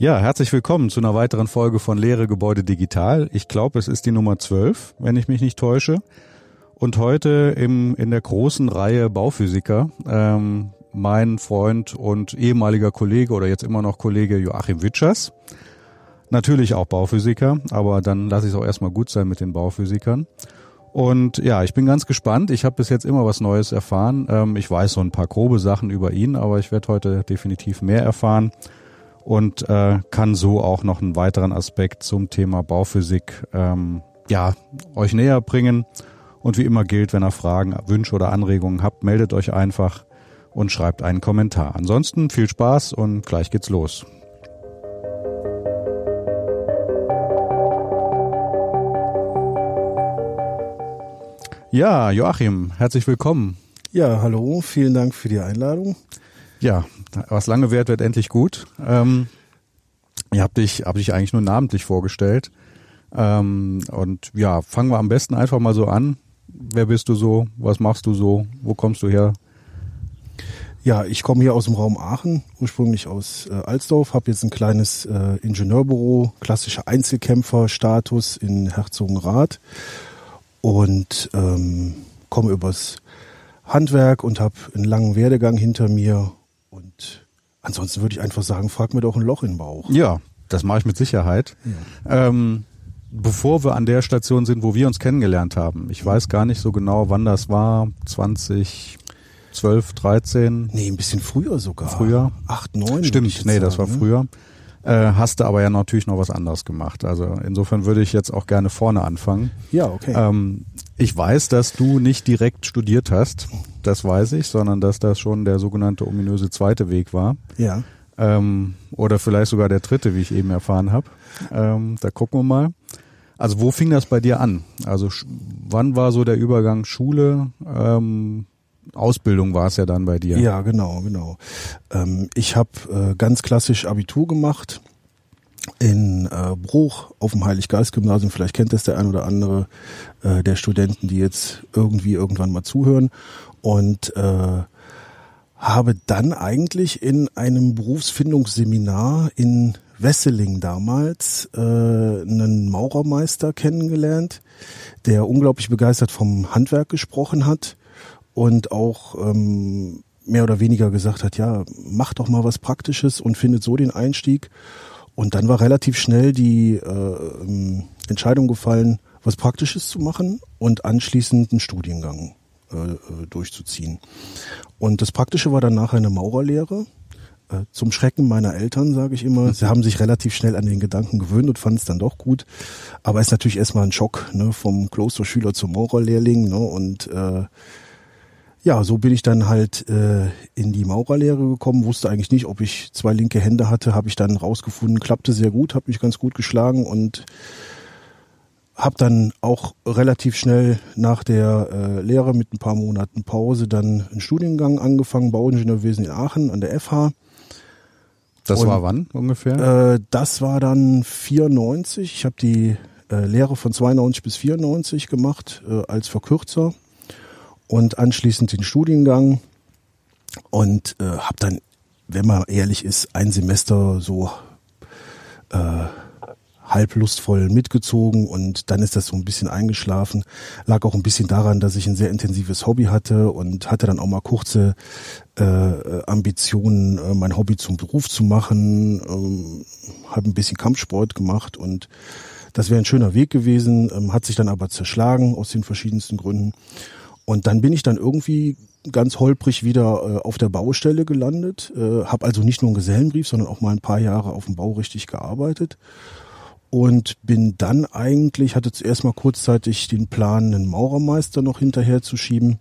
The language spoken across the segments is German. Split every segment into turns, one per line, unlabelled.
Ja, herzlich willkommen zu einer weiteren Folge von Lehre Gebäude Digital. Ich glaube, es ist die Nummer 12, wenn ich mich nicht täusche. Und heute im, in der großen Reihe Bauphysiker ähm, mein Freund und ehemaliger Kollege oder jetzt immer noch Kollege Joachim Witschers. Natürlich auch Bauphysiker, aber dann lasse ich es auch erstmal gut sein mit den Bauphysikern. Und ja, ich bin ganz gespannt. Ich habe bis jetzt immer was Neues erfahren. Ähm, ich weiß so ein paar grobe Sachen über ihn, aber ich werde heute definitiv mehr erfahren und äh, kann so auch noch einen weiteren Aspekt zum Thema Bauphysik ähm, ja euch näher bringen. Und wie immer gilt, wenn ihr Fragen, Wünsche oder Anregungen habt, meldet euch einfach und schreibt einen Kommentar. Ansonsten viel Spaß und gleich geht's los. Ja, Joachim, herzlich willkommen.
Ja, hallo, vielen Dank für die Einladung.
Ja, was lange währt, wird endlich gut. Ähm, ich habe dich, hab dich eigentlich nur namentlich vorgestellt. Ähm, und ja, fangen wir am besten einfach mal so an. Wer bist du so? Was machst du so? Wo kommst du her?
Ja, ich komme hier aus dem Raum Aachen, ursprünglich aus äh, Alsdorf, habe jetzt ein kleines äh, Ingenieurbüro, klassischer Einzelkämpfer-Status in Herzogenrath und ähm, komme übers Handwerk und habe einen langen Werdegang hinter mir ansonsten würde ich einfach sagen, frag mir doch ein Loch in den Bauch.
Ja, das mache ich mit Sicherheit. Ja. Ähm, bevor wir an der Station sind, wo wir uns kennengelernt haben, ich weiß gar nicht so genau, wann das war, 2012, 13.
Nee, ein bisschen früher sogar.
Früher?
Acht, neun.
Stimmt, nee, sagen, das war ne? früher. Äh, hast du aber ja natürlich noch was anderes gemacht. Also insofern würde ich jetzt auch gerne vorne anfangen.
Ja, okay.
Ähm, ich weiß, dass du nicht direkt studiert hast, das weiß ich, sondern dass das schon der sogenannte ominöse zweite Weg war.
Ja.
Ähm, oder vielleicht sogar der dritte, wie ich eben erfahren habe. Ähm, da gucken wir mal. Also wo fing das bei dir an? Also wann war so der Übergang Schule? Ähm, Ausbildung war es ja dann bei dir.
Ja, genau, genau. Ähm, ich habe äh, ganz klassisch Abitur gemacht in äh, Bruch auf dem Heiliggeist-Gymnasium. Vielleicht kennt das der ein oder andere äh, der Studenten, die jetzt irgendwie irgendwann mal zuhören. Und äh, habe dann eigentlich in einem Berufsfindungsseminar in Wesseling damals äh, einen Maurermeister kennengelernt, der unglaublich begeistert vom Handwerk gesprochen hat und auch ähm, mehr oder weniger gesagt hat, ja, mach doch mal was Praktisches und findet so den Einstieg. Und dann war relativ schnell die äh, ähm, Entscheidung gefallen, was Praktisches zu machen und anschließend einen Studiengang äh, durchzuziehen. Und das Praktische war dann eine Maurerlehre. Äh, zum Schrecken meiner Eltern, sage ich immer. Sie haben sich relativ schnell an den Gedanken gewöhnt und fanden es dann doch gut. Aber es ist natürlich erstmal ein Schock, ne, vom Klosterschüler zum Maurerlehrling. Ne, und äh, ja, so bin ich dann halt äh, in die Maurerlehre gekommen, wusste eigentlich nicht, ob ich zwei linke Hände hatte, habe ich dann rausgefunden, klappte sehr gut, habe mich ganz gut geschlagen und habe dann auch relativ schnell nach der äh, Lehre mit ein paar Monaten Pause dann einen Studiengang angefangen, Bauingenieurwesen in Aachen an der FH.
Das
und,
war wann ungefähr?
Äh, das war dann 94. Ich habe die äh, Lehre von 92 bis 94 gemacht äh, als Verkürzer und anschließend den Studiengang und äh, habe dann, wenn man ehrlich ist, ein Semester so äh, halb lustvoll mitgezogen und dann ist das so ein bisschen eingeschlafen. Lag auch ein bisschen daran, dass ich ein sehr intensives Hobby hatte und hatte dann auch mal kurze äh, Ambitionen, äh, mein Hobby zum Beruf zu machen. Ähm, habe ein bisschen Kampfsport gemacht und das wäre ein schöner Weg gewesen, ähm, hat sich dann aber zerschlagen aus den verschiedensten Gründen. Und dann bin ich dann irgendwie ganz holprig wieder äh, auf der Baustelle gelandet, äh, habe also nicht nur einen Gesellenbrief, sondern auch mal ein paar Jahre auf dem Bau richtig gearbeitet und bin dann eigentlich, hatte zuerst mal kurzzeitig den Plan, einen Maurermeister noch hinterher zu schieben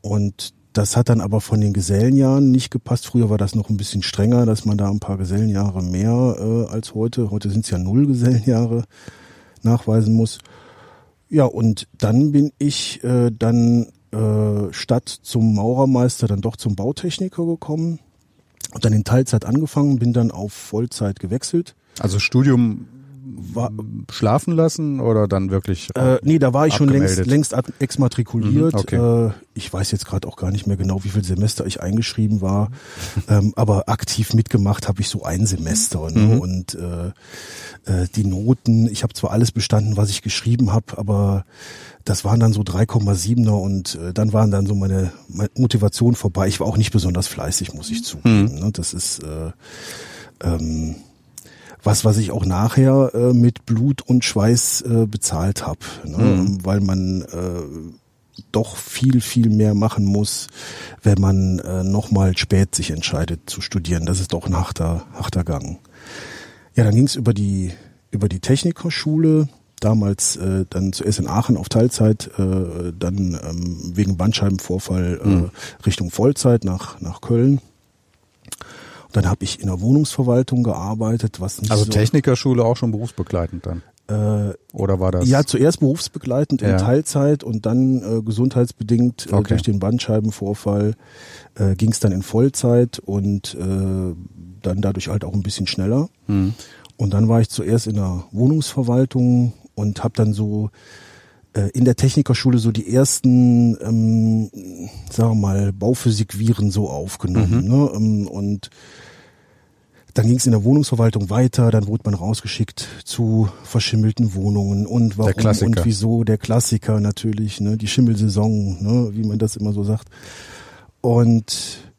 und das hat dann aber von den Gesellenjahren nicht gepasst. Früher war das noch ein bisschen strenger, dass man da ein paar Gesellenjahre mehr äh, als heute, heute sind es ja null Gesellenjahre, nachweisen muss. Ja, und dann bin ich äh, dann äh, statt zum Maurermeister dann doch zum Bautechniker gekommen und dann in Teilzeit angefangen, bin dann auf Vollzeit gewechselt.
Also Studium war, schlafen lassen oder dann wirklich?
Äh, nee, da war ich abgemeldet? schon längst, längst exmatrikuliert. Mhm, okay. äh, ich weiß jetzt gerade auch gar nicht mehr genau, wie viel Semester ich eingeschrieben war, ähm, aber aktiv mitgemacht habe ich so ein Semester. Ne? Mhm. Und äh, äh, die Noten, ich habe zwar alles bestanden, was ich geschrieben habe, aber das waren dann so 3,7er und äh, dann waren dann so meine, meine Motivation vorbei. Ich war auch nicht besonders fleißig, muss ich zugeben. Mhm. Ne? Das ist äh, ähm, was, was ich auch nachher äh, mit Blut und Schweiß äh, bezahlt habe, ne? mhm. weil man äh, doch viel, viel mehr machen muss, wenn man äh, nochmal spät sich entscheidet zu studieren. Das ist doch ein harter, harter Gang. Ja, dann ging es über die, über die Technikerschule, damals äh, dann zuerst in Aachen auf Teilzeit, äh, dann ähm, wegen Bandscheibenvorfall äh, mhm. Richtung Vollzeit nach, nach Köln. Dann habe ich in der Wohnungsverwaltung gearbeitet, was
nicht Also so Technikerschule auch schon berufsbegleitend dann? Äh, Oder war das?
Ja, zuerst berufsbegleitend in ja. Teilzeit und dann äh, gesundheitsbedingt äh, okay. durch den Bandscheibenvorfall äh, ging es dann in Vollzeit und äh, dann dadurch halt auch ein bisschen schneller. Mhm. Und dann war ich zuerst in der Wohnungsverwaltung und habe dann so äh, in der Technikerschule so die ersten, ähm, sagen wir mal, Bauphysikviren so aufgenommen. Mhm. Ne? Ähm, und dann ging es in der Wohnungsverwaltung weiter, dann wurde man rausgeschickt zu verschimmelten Wohnungen und warum und wieso, der Klassiker natürlich, ne, die Schimmelsaison, ne, wie man das immer so sagt. Und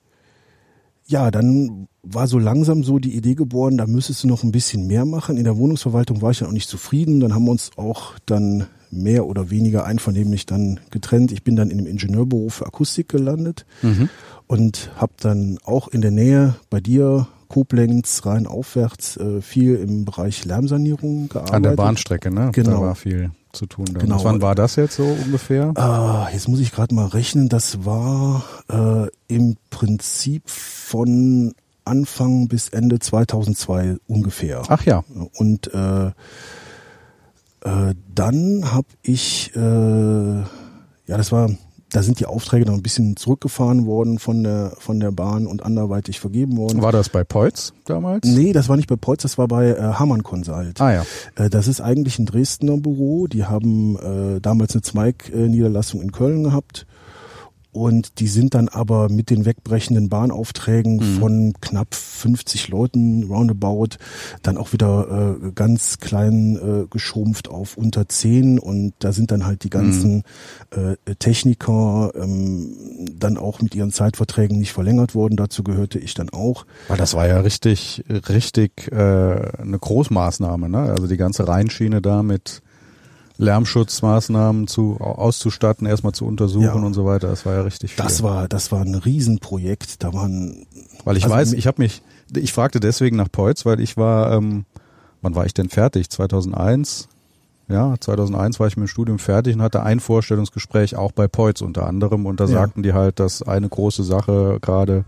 ja, dann war so langsam so die Idee geboren, da müsstest du noch ein bisschen mehr machen. In der Wohnungsverwaltung war ich dann auch nicht zufrieden, dann haben wir uns auch dann mehr oder weniger einvernehmlich dann getrennt. Ich bin dann in dem Ingenieurberuf für Akustik gelandet mhm. und habe dann auch in der Nähe bei dir Koblenz rein aufwärts äh, viel im Bereich Lärmsanierung gearbeitet.
An der Bahnstrecke, ne?
Genau.
Da war viel zu tun. Dann. Genau. wann war das jetzt so ungefähr?
Äh, jetzt muss ich gerade mal rechnen. Das war äh, im Prinzip von Anfang bis Ende 2002 ungefähr.
Ach ja.
Und äh, äh, dann habe ich, äh, ja, das war, da sind die Aufträge noch ein bisschen zurückgefahren worden von der von der Bahn und anderweitig vergeben worden.
War das bei Peutz damals?
Nee, das war nicht bei Peutz, das war bei äh, Hamann Consult.
Ah ja.
Äh, das ist eigentlich ein Dresdner Büro. Die haben äh, damals eine Zweigniederlassung in Köln gehabt und die sind dann aber mit den wegbrechenden Bahnaufträgen mhm. von knapp 50 Leuten roundabout dann auch wieder äh, ganz klein äh, geschrumpft auf unter 10 und da sind dann halt die ganzen mhm. äh, Techniker ähm, dann auch mit ihren Zeitverträgen nicht verlängert worden. Dazu gehörte ich dann auch.
Weil das war ja richtig, richtig äh, eine Großmaßnahme, ne? Also die ganze Rheinschiene da mit Lärmschutzmaßnahmen zu auszustatten, erstmal zu untersuchen ja. und so weiter. Das war ja richtig
viel. Das war das war ein Riesenprojekt. Da waren
weil ich also weiß, ich habe mich, ich fragte deswegen nach Peutz, weil ich war, ähm, wann war ich denn fertig? 2001. Ja, 2001 war ich mit dem Studium fertig und hatte ein Vorstellungsgespräch auch bei Peutz unter anderem und da ja. sagten die halt, dass eine große Sache gerade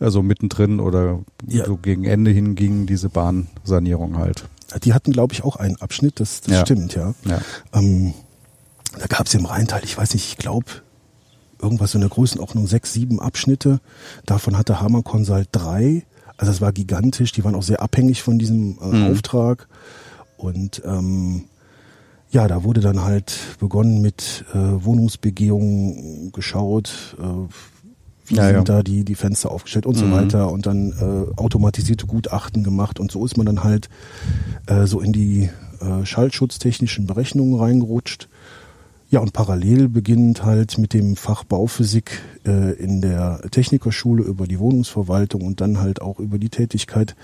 also mittendrin oder ja. so gegen Ende hin ging diese Bahnsanierung halt.
Die hatten, glaube ich, auch einen Abschnitt, das, das ja. stimmt, ja. ja. Ähm, da gab es im Rheintal, ich weiß nicht, ich glaube, irgendwas in der Größenordnung sechs, sieben Abschnitte. Davon hatte Hammer Consult drei. Also es war gigantisch, die waren auch sehr abhängig von diesem äh, mhm. Auftrag. Und ähm, ja, da wurde dann halt begonnen mit äh, Wohnungsbegehungen geschaut, äh, wie ja, sind ja. da die, die Fenster aufgestellt und mhm. so weiter und dann äh, automatisierte Gutachten gemacht und so ist man dann halt äh, so in die äh, schallschutztechnischen Berechnungen reingerutscht. Ja, und parallel beginnend halt mit dem Fach Bauphysik äh, in der Technikerschule über die Wohnungsverwaltung und dann halt auch über die Tätigkeit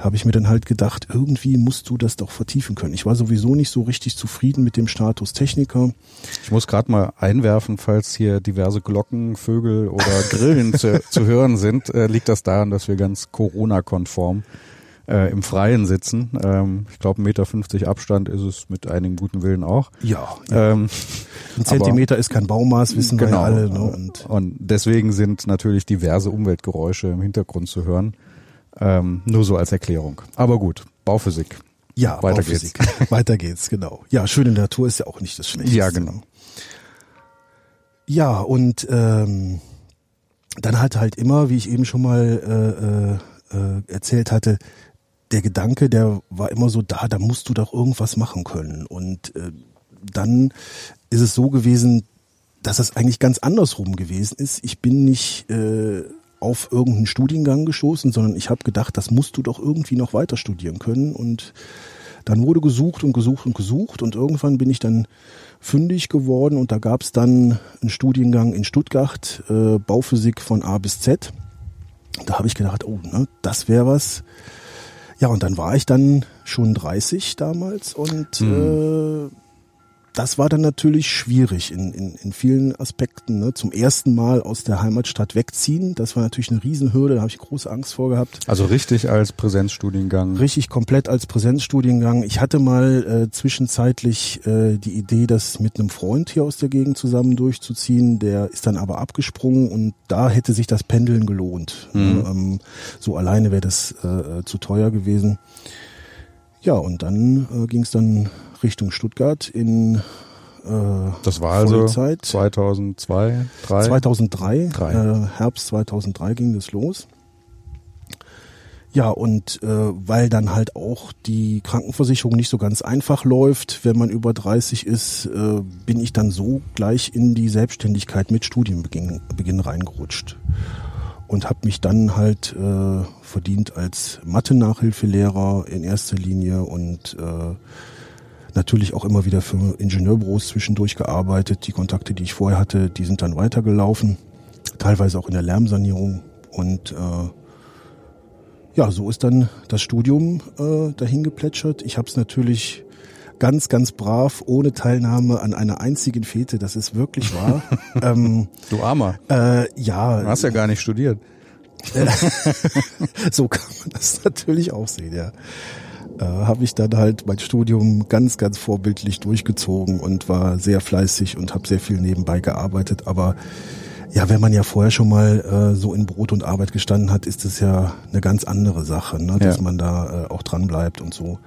habe ich mir dann halt gedacht, irgendwie musst du das doch vertiefen können. Ich war sowieso nicht so richtig zufrieden mit dem Status Techniker.
Ich muss gerade mal einwerfen, falls hier diverse Glocken, Vögel oder Grillen zu, zu, hören sind, äh, liegt das daran, dass wir ganz Corona-konform äh, im Freien sitzen. Ähm, ich glaube, 1,50 Meter Abstand ist es mit einigem guten Willen auch.
Ja. ja. Ähm, Ein Zentimeter ist kein Baumaß, wissen genau, wir ja alle. Ne?
Und, und deswegen sind natürlich diverse Umweltgeräusche im Hintergrund zu hören. Ähm, nur so als Erklärung. Aber gut, Bauphysik.
Ja, weiter Bauphysik. geht's. weiter geht's, genau. Ja, schöne Natur ist ja auch nicht das Schlechteste.
Ja, genau.
Ja, und ähm, dann halt halt immer, wie ich eben schon mal äh, äh, erzählt hatte, der Gedanke, der war immer so da, da musst du doch irgendwas machen können. Und äh, dann ist es so gewesen, dass es eigentlich ganz andersrum gewesen ist. Ich bin nicht äh, auf irgendeinen Studiengang gestoßen, sondern ich habe gedacht, das musst du doch irgendwie noch weiter studieren können. Und dann wurde gesucht und gesucht und gesucht und irgendwann bin ich dann fündig geworden und da gab es dann einen Studiengang in Stuttgart, äh, Bauphysik von A bis Z. Da habe ich gedacht, oh, ne, das wäre was. Ja, und dann war ich dann schon 30 damals und mhm. äh, das war dann natürlich schwierig in, in, in vielen Aspekten. Ne? Zum ersten Mal aus der Heimatstadt wegziehen, das war natürlich eine Riesenhürde, da habe ich große Angst vor gehabt.
Also richtig als Präsenzstudiengang?
Richtig, komplett als Präsenzstudiengang. Ich hatte mal äh, zwischenzeitlich äh, die Idee, das mit einem Freund hier aus der Gegend zusammen durchzuziehen. Der ist dann aber abgesprungen und da hätte sich das Pendeln gelohnt. Mhm. Ähm, so alleine wäre das äh, äh zu teuer gewesen. Ja, und dann äh, ging es dann Richtung Stuttgart in äh,
Das war also Vollzeit. 2002, 3?
2003, Äh, Herbst 2003 ging das los. Ja, und äh, weil dann halt auch die Krankenversicherung nicht so ganz einfach läuft, wenn man über 30 ist, äh, bin ich dann so gleich in die Selbstständigkeit mit Studienbeginn Beginn reingerutscht und habe mich dann halt äh, verdient als Mathe-Nachhilfelehrer in erster Linie und äh, natürlich auch immer wieder für Ingenieurbüros zwischendurch gearbeitet. Die Kontakte, die ich vorher hatte, die sind dann weitergelaufen, teilweise auch in der Lärmsanierung und äh, ja, so ist dann das Studium äh, dahin geplätschert. Ich habe es natürlich ganz, ganz brav, ohne Teilnahme an einer einzigen Fete, das ist wirklich wahr.
ähm, du Armer.
Äh, ja.
Du hast ja gar nicht studiert.
so kann man das natürlich auch sehen, ja. Äh, habe ich dann halt mein Studium ganz, ganz vorbildlich durchgezogen und war sehr fleißig und habe sehr viel nebenbei gearbeitet. Aber ja, wenn man ja vorher schon mal äh, so in Brot und Arbeit gestanden hat, ist es ja eine ganz andere Sache, ne? dass ja. man da äh, auch dran bleibt und so.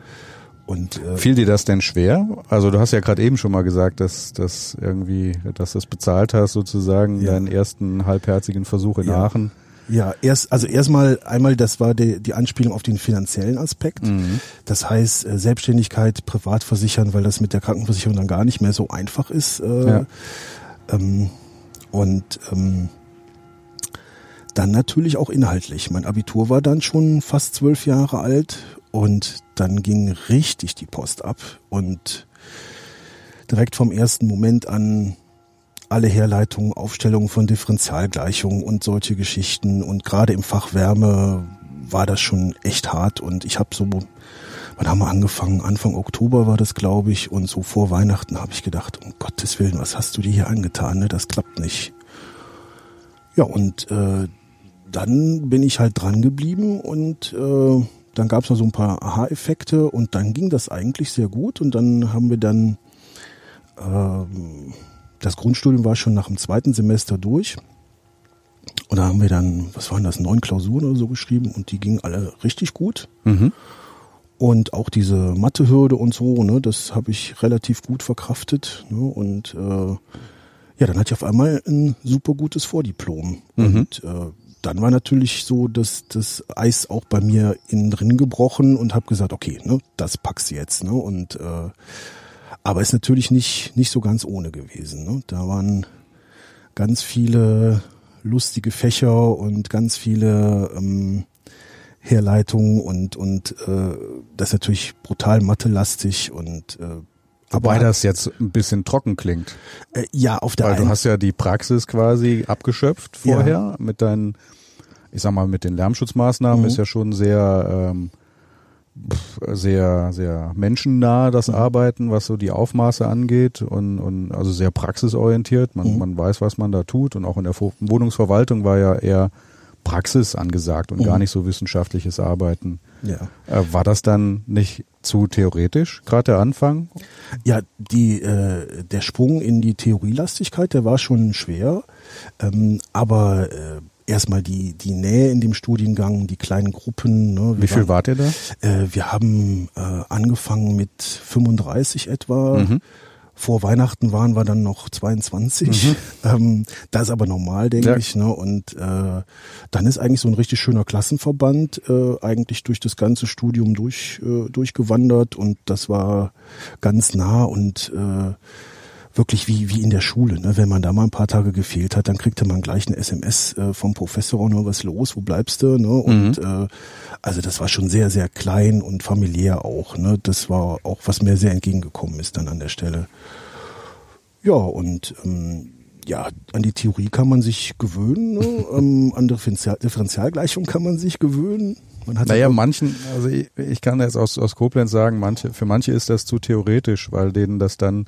Und, äh, Fiel dir das denn schwer? Also du hast ja gerade eben schon mal gesagt, dass, dass irgendwie, dass du es bezahlt hast, sozusagen, ja. deinen ersten halbherzigen Versuch in ja. Aachen.
Ja, erst, also erstmal einmal, das war die, die Anspielung auf den finanziellen Aspekt. Mhm. Das heißt, äh, Selbstständigkeit privat versichern, weil das mit der Krankenversicherung dann gar nicht mehr so einfach ist. Äh, ja. ähm, und ähm, dann natürlich auch inhaltlich. Mein Abitur war dann schon fast zwölf Jahre alt und dann ging richtig die Post ab und direkt vom ersten Moment an alle Herleitungen, Aufstellungen von Differentialgleichungen und solche Geschichten und gerade im Fach Wärme war das schon echt hart und ich habe so, wann haben wir angefangen? Anfang Oktober war das, glaube ich, und so vor Weihnachten habe ich gedacht, um Gottes Willen, was hast du dir hier angetan? Ne? Das klappt nicht. Ja, und äh, dann bin ich halt dran geblieben und äh, dann gab es noch so ein paar Aha-Effekte und dann ging das eigentlich sehr gut und dann haben wir dann ähm, das Grundstudium war schon nach dem zweiten Semester durch. Und da haben wir dann, was waren das, neun Klausuren oder so geschrieben und die gingen alle richtig gut. Mhm. Und auch diese Mathehürde und so, ne, das habe ich relativ gut verkraftet. Ne, und äh, ja, dann hatte ich auf einmal ein super gutes Vordiplom. Mhm. Und äh, dann war natürlich so dass das Eis auch bei mir innen drin gebrochen und habe gesagt, okay, ne, das packst du jetzt. Ne? Und äh, aber ist natürlich nicht nicht so ganz ohne gewesen. Ne? Da waren ganz viele lustige Fächer und ganz viele ähm, Herleitungen und und äh, das ist natürlich brutal mathelastig und äh,
Wobei das jetzt ein bisschen trocken klingt.
Äh, ja, auf der
Weil du hast ja die Praxis quasi abgeschöpft vorher ja. mit deinen, ich sag mal, mit den Lärmschutzmaßnahmen mhm. ist ja schon sehr, ähm, sehr, sehr menschennah das mhm. Arbeiten, was so die Aufmaße angeht und, und also sehr praxisorientiert. Man, mhm. man weiß, was man da tut und auch in der Wohnungsverwaltung war ja eher Praxis angesagt und gar mhm. nicht so wissenschaftliches Arbeiten. Ja. Äh, war das dann nicht zu theoretisch, gerade der Anfang?
Ja, die, äh, der Sprung in die Theorielastigkeit, der war schon schwer, ähm, aber äh, erstmal die, die Nähe in dem Studiengang, die kleinen Gruppen.
Ne? Wie viel waren, wart ihr da?
Äh, wir haben äh, angefangen mit 35 etwa. Mhm. vor Weihnachten waren wir dann noch 22. Mhm. Ähm, das ist aber normal, denke ja. ich. Ne? Und äh, dann ist eigentlich so ein richtig schöner Klassenverband äh, eigentlich durch das ganze Studium durch, äh, durchgewandert und das war ganz nah und äh, wirklich wie, wie in der Schule. Ne? Wenn man da mal ein paar Tage gefehlt hat, dann kriegte man gleich eine SMS äh, vom Professor, nur was los, wo bleibst du? Ne? Und mhm. äh, also das war schon sehr, sehr klein und familiär auch. Ne? Das war auch, was mir sehr entgegengekommen ist dann an der Stelle. Ja, und ähm, ja, an die Theorie kann man sich gewöhnen, ne? ähm, an Differential Differentialgleichung kann man sich gewöhnen. Man hat
naja, manchen, also ich, ich kann jetzt aus, aus Koblenz sagen, manche, für manche ist das zu theoretisch, weil denen das dann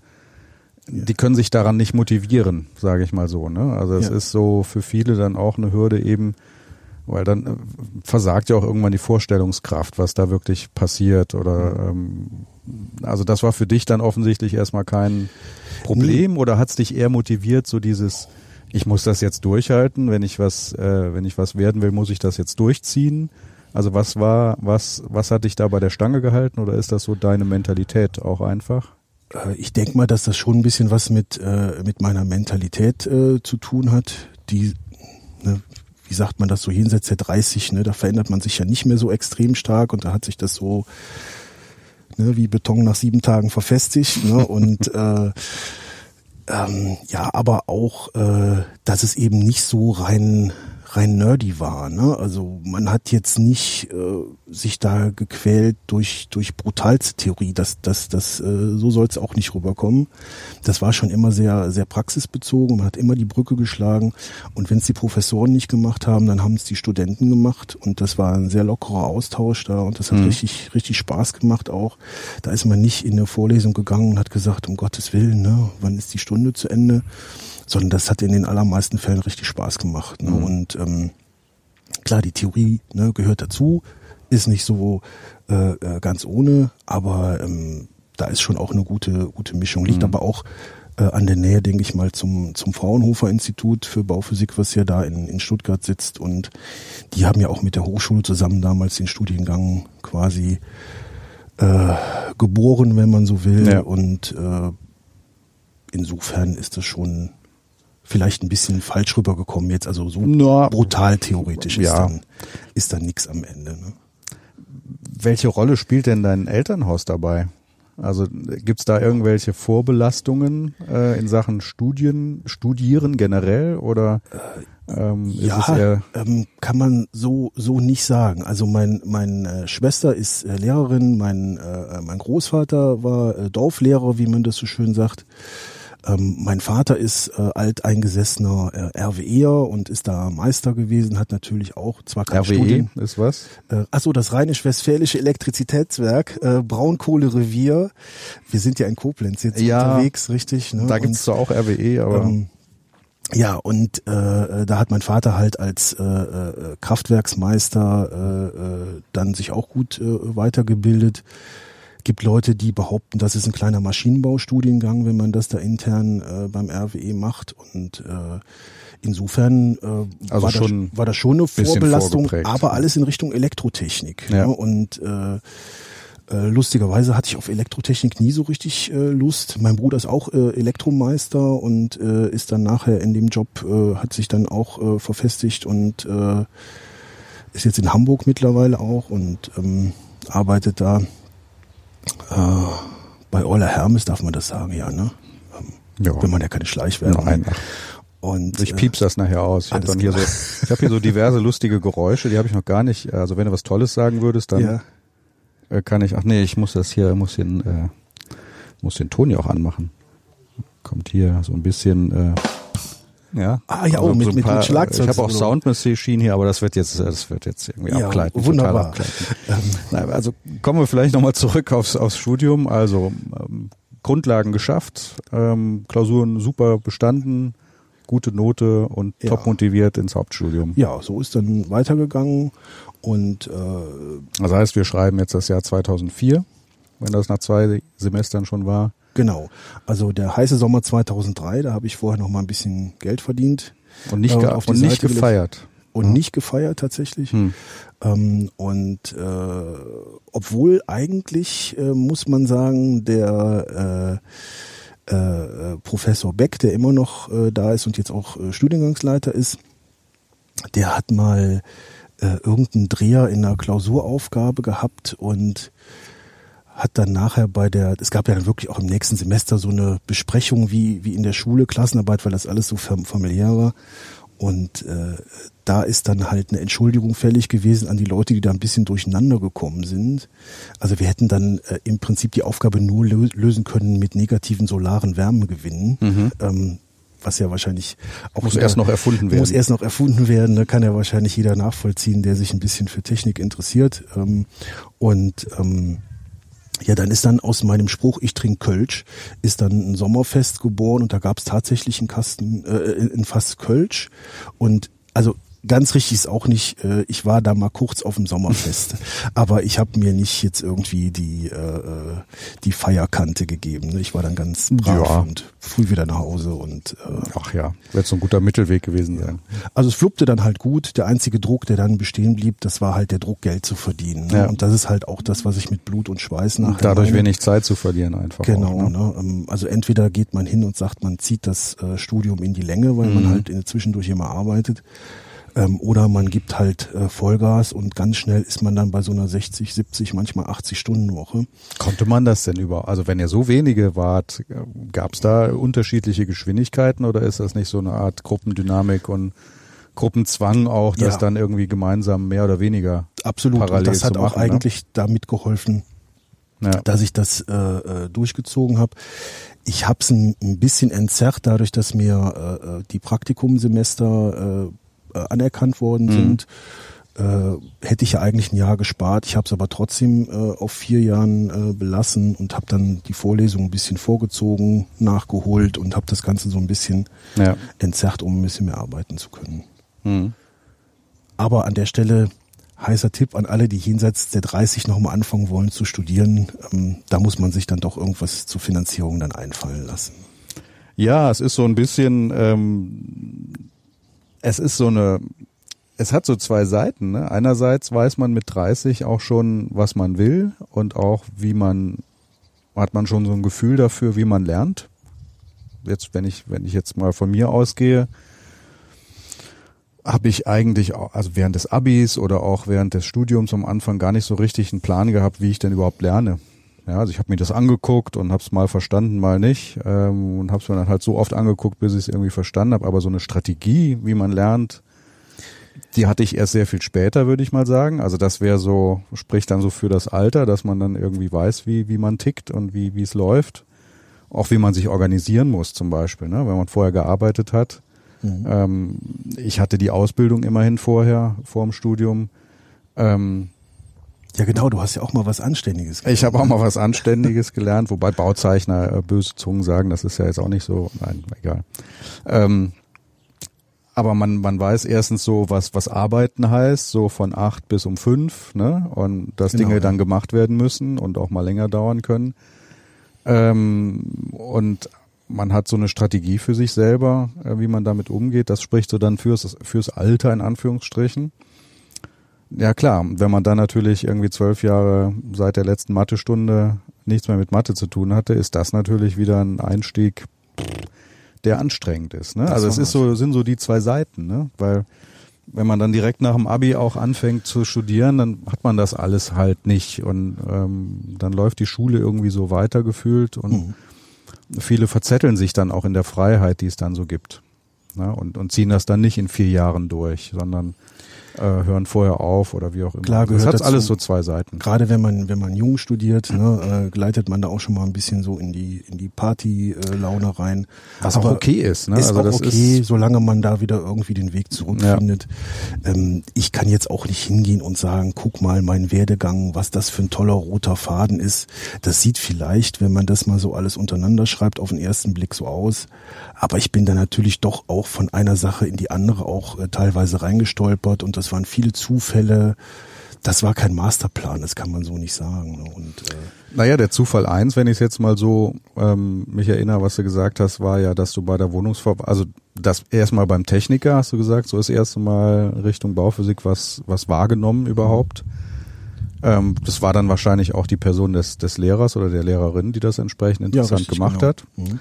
die können sich daran nicht motivieren, sage ich mal so. Ne? Also es ja. ist so für viele dann auch eine Hürde eben, weil dann äh, versagt ja auch irgendwann die Vorstellungskraft, was da wirklich passiert. Oder ähm, also das war für dich dann offensichtlich erstmal kein Problem nee. oder hat es dich eher motiviert, so dieses ich muss das jetzt durchhalten, wenn ich was, äh, wenn ich was werden will, muss ich das jetzt durchziehen. Also was war, was, was hat dich da bei der Stange gehalten oder ist das so deine Mentalität auch einfach?
Äh, ich denke mal, dass das schon ein bisschen was mit, äh, mit meiner Mentalität äh, zu tun hat, die, ne, wie sagt man das so, jenseits der 30, ne, da verändert man sich ja nicht mehr so extrem stark und da hat sich das so ne, wie Beton nach sieben Tagen verfestigt. Ne, und äh, ähm, ja, aber auch, äh, dass es eben nicht so rein rein nerdy war. Ne? Also man hat jetzt nicht äh, sich da gequält durch durch brutalste Theorie. Das das das äh, so soll es auch nicht rüberkommen. Das war schon immer sehr sehr praxisbezogen. Man hat immer die Brücke geschlagen und wenn es die Professoren nicht gemacht haben, dann haben es die Studenten gemacht und das war ein sehr lockerer Austausch da und das hat mhm. richtig richtig Spaß gemacht auch. Da ist man nicht in eine Vorlesung gegangen und hat gesagt um Gottes willen, ne, wann ist die Stunde zu Ende? Sondern das hat in den allermeisten Fällen richtig Spaß gemacht. Ne? Mhm. Und ähm, klar, die Theorie ne, gehört dazu, ist nicht so äh, äh, ganz ohne, aber ähm, da ist schon auch eine gute, gute Mischung. Liegt mhm. aber auch äh, an der Nähe, denke ich mal, zum, zum Fraunhofer Institut für Bauphysik, was ja da in, in Stuttgart sitzt. Und die haben ja auch mit der Hochschule zusammen damals den Studiengang quasi äh, geboren, wenn man so will. Ja. Und äh, insofern ist das schon vielleicht ein bisschen falsch rübergekommen jetzt, also so Na, brutal theoretisch ist ja. dann, ist dann nix am Ende. Ne?
Welche Rolle spielt denn dein Elternhaus dabei? Also gibt's da irgendwelche Vorbelastungen äh, in Sachen Studien, Studieren generell oder
ähm, ist ja, ähm, kann man so so nicht sagen. Also mein meine äh, Schwester ist äh, Lehrerin, mein äh, mein Großvater war äh, Dorflehrer, wie man das so schön sagt. Ähm, mein Vater ist äh, alteingesessener äh, RWEer und ist da Meister gewesen, hat natürlich auch zwar keine RWE Studien.
ist was?
Äh, achso, das Rheinisch-Westfälische Elektrizitätswerk, äh, Braunkohlerevier. Wir sind ja in Koblenz jetzt ja, unterwegs, richtig?
Ne? Da gibt's zwar auch RWE, aber... Ähm,
ja, und äh, da hat mein Vater halt als äh, äh, Kraftwerksmeister äh, äh, dann sich auch gut äh, weitergebildet gibt Leute, die behaupten, das ist ein kleiner Maschinenbaustudiengang, wenn man das da intern äh, beim RWE macht. Und äh, insofern äh, also war, schon das, war das schon eine Vorbelastung, aber alles in Richtung Elektrotechnik. Ja. Ne? Und äh, äh, lustigerweise hatte ich auf Elektrotechnik nie so richtig äh, Lust. Mein Bruder ist auch äh, Elektromeister und äh, ist dann nachher in dem Job, äh, hat sich dann auch äh, verfestigt und äh, ist jetzt in Hamburg mittlerweile auch und ähm, arbeitet da äh, bei Euler Hermes darf man das sagen, ja, ne? Ähm, ja. Wenn man ja keine Schleichwerbung.
Nein. Und, ich piep's das nachher aus. Ich habe hier so, ich habe hier so diverse lustige Geräusche, die habe ich noch gar nicht. Also wenn du was Tolles sagen würdest, dann ja. Äh, kann ich. Ach nee, ich muss das hier, muss den, äh, muss den Ton ja auch anmachen. Kommt hier so ein bisschen. Äh, ja.
Ah ja, oh, also mit, so mit, paar, mit Schlagzeug.
Ich habe auch Soundmaschinen hier, aber das wird jetzt, das wird jetzt irgendwie ja, abgleiten.
Wunderbar.
Abgleiten. also kommen wir vielleicht nochmal zurück aufs, aufs Studium. Also ähm, Grundlagen geschafft, ähm, Klausuren super bestanden, gute Note und ja. top motiviert ins Hauptstudium.
Ja, so ist dann weitergegangen und äh,
das heißt, wir schreiben jetzt das Jahr 2004, wenn das nach zwei Semestern schon war.
Genau. Also der heiße Sommer 2003, da habe ich vorher noch mal ein bisschen Geld verdient.
Und nicht, äh, und nicht gefeiert.
Und ja. nicht gefeiert tatsächlich. Hm. Ähm, und äh, obwohl eigentlich, äh, muss man sagen, der äh, Professor Beck, der immer noch äh, da ist und jetzt auch äh, Studiengangsleiter ist, der hat mal äh, irgendeinen Dreher in einer Klausuraufgabe gehabt und hat dann nachher bei der, es gab ja dann wirklich auch im nächsten Semester so eine Besprechung wie, wie in der Schule, Klassenarbeit, weil das alles so familiär war. Und äh, da ist dann halt eine Entschuldigung fällig gewesen an die Leute, die da ein bisschen durcheinander gekommen sind. Also wir hätten dann äh, im Prinzip die Aufgabe nur lö lösen können mit negativen solaren Wärmegewinnen. Mhm. Ähm, was ja wahrscheinlich
auch muss erst noch erfunden werden.
Muss erst noch erfunden werden. Da kann ja wahrscheinlich jeder nachvollziehen, der sich ein bisschen für Technik interessiert. Ähm, und ähm, ja, dann ist dann aus meinem Spruch, ich trinke Kölsch, ist dann ein Sommerfest geboren und da gab es tatsächlich einen Kasten, äh, ein Fass Kölsch. Und also ganz richtig ist auch nicht, äh, ich war da mal kurz auf dem Sommerfest, aber ich habe mir nicht jetzt irgendwie die, äh, äh, die Feierkante gegeben. Ne? Ich war dann ganz brav ja. und früh wieder nach Hause und
äh, Ach ja, wird so ein guter Mittelweg gewesen sein.
Also es fluppte dann halt gut. Der einzige Druck, der dann bestehen blieb, das war halt der Druck, Geld zu verdienen. Ne? Ja. Und das ist halt auch das, was ich mit Blut und Schweiß nachher.
Dadurch meine. wenig Zeit zu verlieren einfach.
Genau. Auch, ne? Ne? Ähm, also entweder geht man hin und sagt, man zieht das äh, Studium in die Länge, weil mhm. man halt in zwischendurch immer arbeitet. Ähm, oder man gibt halt äh, Vollgas und ganz schnell ist man dann bei so einer 60, 70, manchmal 80 Stunden Woche.
Konnte man das denn über? Also wenn ihr so wenige wart, äh, gab es da unterschiedliche Geschwindigkeiten oder ist das nicht so eine Art Gruppendynamik und Gruppenzwang auch, das ja. dann irgendwie gemeinsam mehr oder weniger
Absolut. parallel und das hat machen, auch ne? eigentlich damit geholfen, ja. dass ich das äh, äh durchgezogen habe. Ich habe es ein, ein, bisschen entzerrt, dadurch, dass mir äh, äh die Praktikumsemester äh, anerkannt worden mhm. sind, äh, hätte ich ja eigentlich ein Jahr gespart. Ich habe es aber trotzdem äh, auf vier Jahren äh, belassen und habe dann die Vorlesung ein bisschen vorgezogen, nachgeholt und habe das Ganze so ein bisschen ja. entzerrt, um ein bisschen mehr arbeiten zu können. Mhm. Aber an der Stelle heißer Tipp an alle, die jenseits der 30 nochmal anfangen wollen zu studieren. Ähm, da muss man sich dann doch irgendwas zur Finanzierung dann einfallen lassen.
Ja, es ist so ein bisschen ähm, es ist so eine, es hat so zwei Seiten. Ne? Einerseits weiß man mit 30 auch schon, was man will und auch wie man, hat man schon so ein Gefühl dafür, wie man lernt. Jetzt, wenn ich, wenn ich jetzt mal von mir ausgehe, habe ich eigentlich also während des Abis oder auch während des Studiums am Anfang gar nicht so richtig einen Plan gehabt, wie ich denn überhaupt lerne. Ja, also ich habe mir das angeguckt und habe es mal verstanden, mal nicht ähm, und habe es mir dann halt so oft angeguckt, bis ich es irgendwie verstanden habe. Aber so eine Strategie, wie man lernt, die hatte ich erst sehr viel später, würde ich mal sagen. Also das wäre so, spricht dann so für das Alter, dass man dann irgendwie weiß, wie wie man tickt und wie wie es läuft, auch wie man sich organisieren muss zum Beispiel, ne? wenn man vorher gearbeitet hat. Mhm. Ähm, ich hatte die Ausbildung immerhin vorher vor dem Studium. Ähm,
ja, genau, du hast ja auch mal was Anständiges
gelernt. Ich habe auch mal was Anständiges gelernt, wobei Bauzeichner äh, böse Zungen sagen, das ist ja jetzt auch nicht so, nein, egal. Ähm, aber man, man weiß erstens so, was, was Arbeiten heißt, so von acht bis um fünf, ne? Und dass genau, Dinge ja. dann gemacht werden müssen und auch mal länger dauern können. Ähm, und man hat so eine Strategie für sich selber, äh, wie man damit umgeht. Das spricht so dann fürs, fürs Alter in Anführungsstrichen. Ja klar, wenn man dann natürlich irgendwie zwölf Jahre seit der letzten Mathestunde nichts mehr mit Mathe zu tun hatte, ist das natürlich wieder ein Einstieg, der anstrengend ist. Ne? Also es ist so, sind so die zwei Seiten, ne? Weil wenn man dann direkt nach dem Abi auch anfängt zu studieren, dann hat man das alles halt nicht und ähm, dann läuft die Schule irgendwie so weitergefühlt und mhm. viele verzetteln sich dann auch in der Freiheit, die es dann so gibt. Ne? Und, und ziehen das dann nicht in vier Jahren durch, sondern äh, hören vorher auf oder wie auch immer.
Klar, gehört
das
hat
alles so zwei Seiten.
Gerade wenn man wenn man jung studiert, ne, äh, gleitet man da auch schon mal ein bisschen so in die in die Party-Laune äh, rein.
Was Aber auch okay ist. Ne?
Ist also auch das okay, ist solange man da wieder irgendwie den Weg zurückfindet. Ja. Ähm, ich kann jetzt auch nicht hingehen und sagen, guck mal mein Werdegang, was das für ein toller roter Faden ist. Das sieht vielleicht, wenn man das mal so alles untereinander schreibt, auf den ersten Blick so aus. Aber ich bin da natürlich doch auch von einer Sache in die andere auch äh, teilweise reingestolpert und das waren viele Zufälle. Das war kein Masterplan, das kann man so nicht sagen. Ne? Und,
äh, naja, der Zufall eins, wenn ich es jetzt mal so ähm, mich erinnere, was du gesagt hast, war ja, dass du bei der Wohnungsverwaltung, also das erstmal beim Techniker, hast du gesagt, so das erste Mal Richtung Bauphysik was, was wahrgenommen überhaupt. Ähm, das war dann wahrscheinlich auch die Person des, des Lehrers oder der Lehrerin, die das entsprechend interessant ja, gemacht genau. hat. Mhm.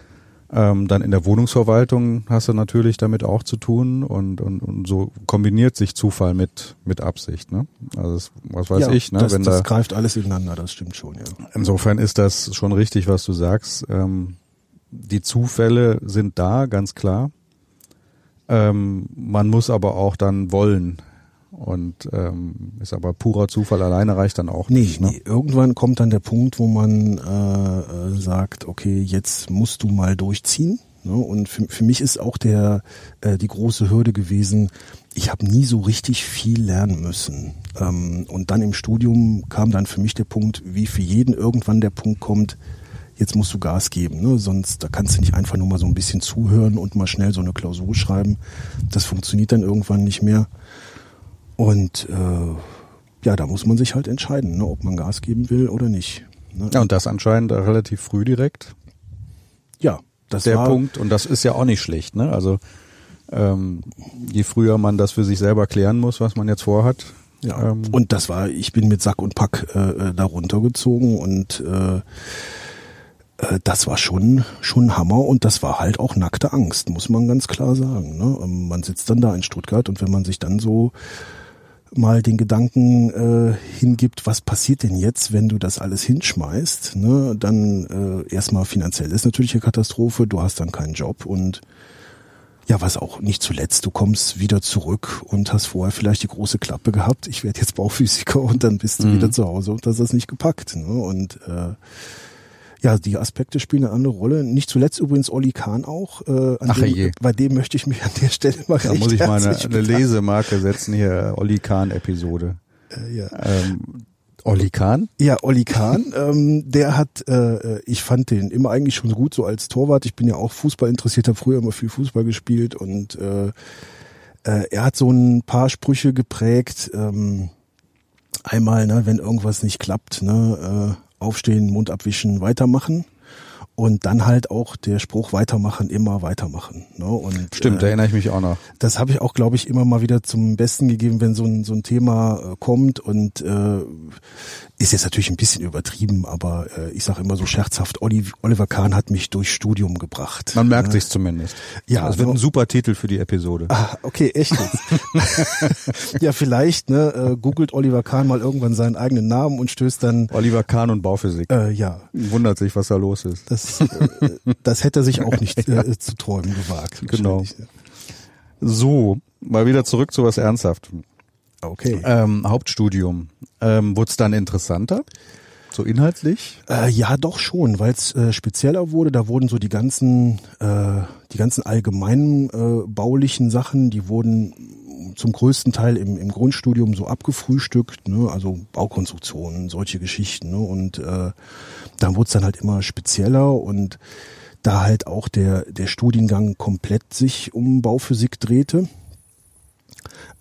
Ähm, dann in der Wohnungsverwaltung hast du natürlich damit auch zu tun und, und, und so kombiniert sich Zufall mit, mit Absicht. Ne? Also das, was weiß
ja,
ich. Ne?
Das,
Wenn
das
da,
greift alles ineinander, das stimmt schon, ja.
insofern ist das schon richtig, was du sagst. Ähm, die Zufälle sind da, ganz klar. Ähm, man muss aber auch dann wollen. Und ähm, ist aber purer Zufall alleine reicht dann auch
Nee,
nicht. Ne?
nee, irgendwann kommt dann der Punkt, wo man äh, äh, sagt, okay, jetzt musst du mal durchziehen. Ne? Und für, für mich ist auch der äh, die große Hürde gewesen, ich habe nie so richtig viel lernen müssen. Ähm, und dann im Studium kam dann für mich der Punkt, wie für jeden irgendwann der Punkt kommt, jetzt musst du Gas geben, ne? sonst da kannst du nicht einfach nur mal so ein bisschen zuhören und mal schnell so eine Klausur schreiben. Das funktioniert dann irgendwann nicht mehr. Und äh, ja, da muss man sich halt entscheiden, ne? ob man Gas geben will oder nicht. Ne?
Ja, und das anscheinend relativ früh direkt.
Ja, das
der
war,
Punkt. Und das ist ja auch nicht schlecht. Ne? Also ähm, je früher man das für sich selber klären muss, was man jetzt vorhat.
Ja,
Ähm,
und das war, ich bin mit Sack und Pack äh, äh, da runtergezogen und äh, äh, das war schon schon Hammer und das war halt auch nackte Angst, muss man ganz klar sagen. Ne? Ähm, Man sitzt dann da in Stuttgart und wenn man sich dann so mal den Gedanken äh, hingibt, was passiert denn jetzt, wenn du das alles hinschmeißt, ne? dann äh, erstmal finanziell ist natürlich eine Katastrophe, du hast dann keinen Job und ja, was auch nicht zuletzt, du kommst wieder zurück und hast vorher vielleicht die große Klappe gehabt, ich werde jetzt Bauphysiker und dann bist du
Mhm.
wieder zu Hause und das ist nicht gepackt. Ne? Und äh, ja, die Aspekte spielen eine andere Rolle. Nicht zuletzt übrigens Olli Kahn auch. Äh,
Ach,
dem,
je.
bei dem möchte ich mich an der Stelle mal
da muss ich mal eine, eine. Lesemarke setzen hier, Olli Kahn-Episode.
Äh, ja.
Ähm, Olli Kahn?
Ja, Olli Kahn, ähm, der hat, äh, ich fand den immer eigentlich schon gut so als Torwart. Ich bin ja auch Fußball interessiert, habe früher immer viel Fußball gespielt und äh, äh, er hat so ein paar Sprüche geprägt. Ähm, einmal, ne, wenn irgendwas nicht klappt, ne, äh, aufstehen, Mund abwischen, weitermachen. Und dann halt auch der Spruch weitermachen, immer weitermachen. Ne? Und,
Stimmt, da
äh,
erinnere ich mich auch noch.
das habe ich auch, glaube ich, immer mal wieder zum Besten gegeben, wenn so ein, so ein Thema äh, kommt und äh, ist jetzt natürlich ein bisschen übertrieben, aber äh, ich sage immer so scherzhaft, Oli, Oliver Kahn hat mich durch Studium gebracht.
Man merkt
ne?
sich's zumindest.
Ja,
das wird
also-
ein super Titel für die Episode.
Ah, okay, echt jetzt. ja, vielleicht, ne, äh, googelt Oliver Kahn mal irgendwann seinen eigenen Namen und stößt dann,
Oliver Kahn und Bauphysik.
äh, ja,
Wundert sich, was da los ist.
das, äh, das hätte er sich auch nicht äh, zu träumen gewagt.
Genau. So, mal wieder zurück zu was Ernsthaftem.
Okay.
Ähm, Hauptstudium. Ähm, Wurde es dann interessanter? So inhaltlich?
Äh, ja, doch schon, weil es äh, spezieller wurde. Da wurden so die ganzen, äh, die ganzen allgemeinen äh, baulichen Sachen, die wurden zum größten Teil im, im Grundstudium so abgefrühstückt, ne? also Baukonstruktionen, solche Geschichten. Ne? Und äh, dann wurde es dann halt immer spezieller und da halt auch der, der Studiengang komplett sich um Bauphysik drehte,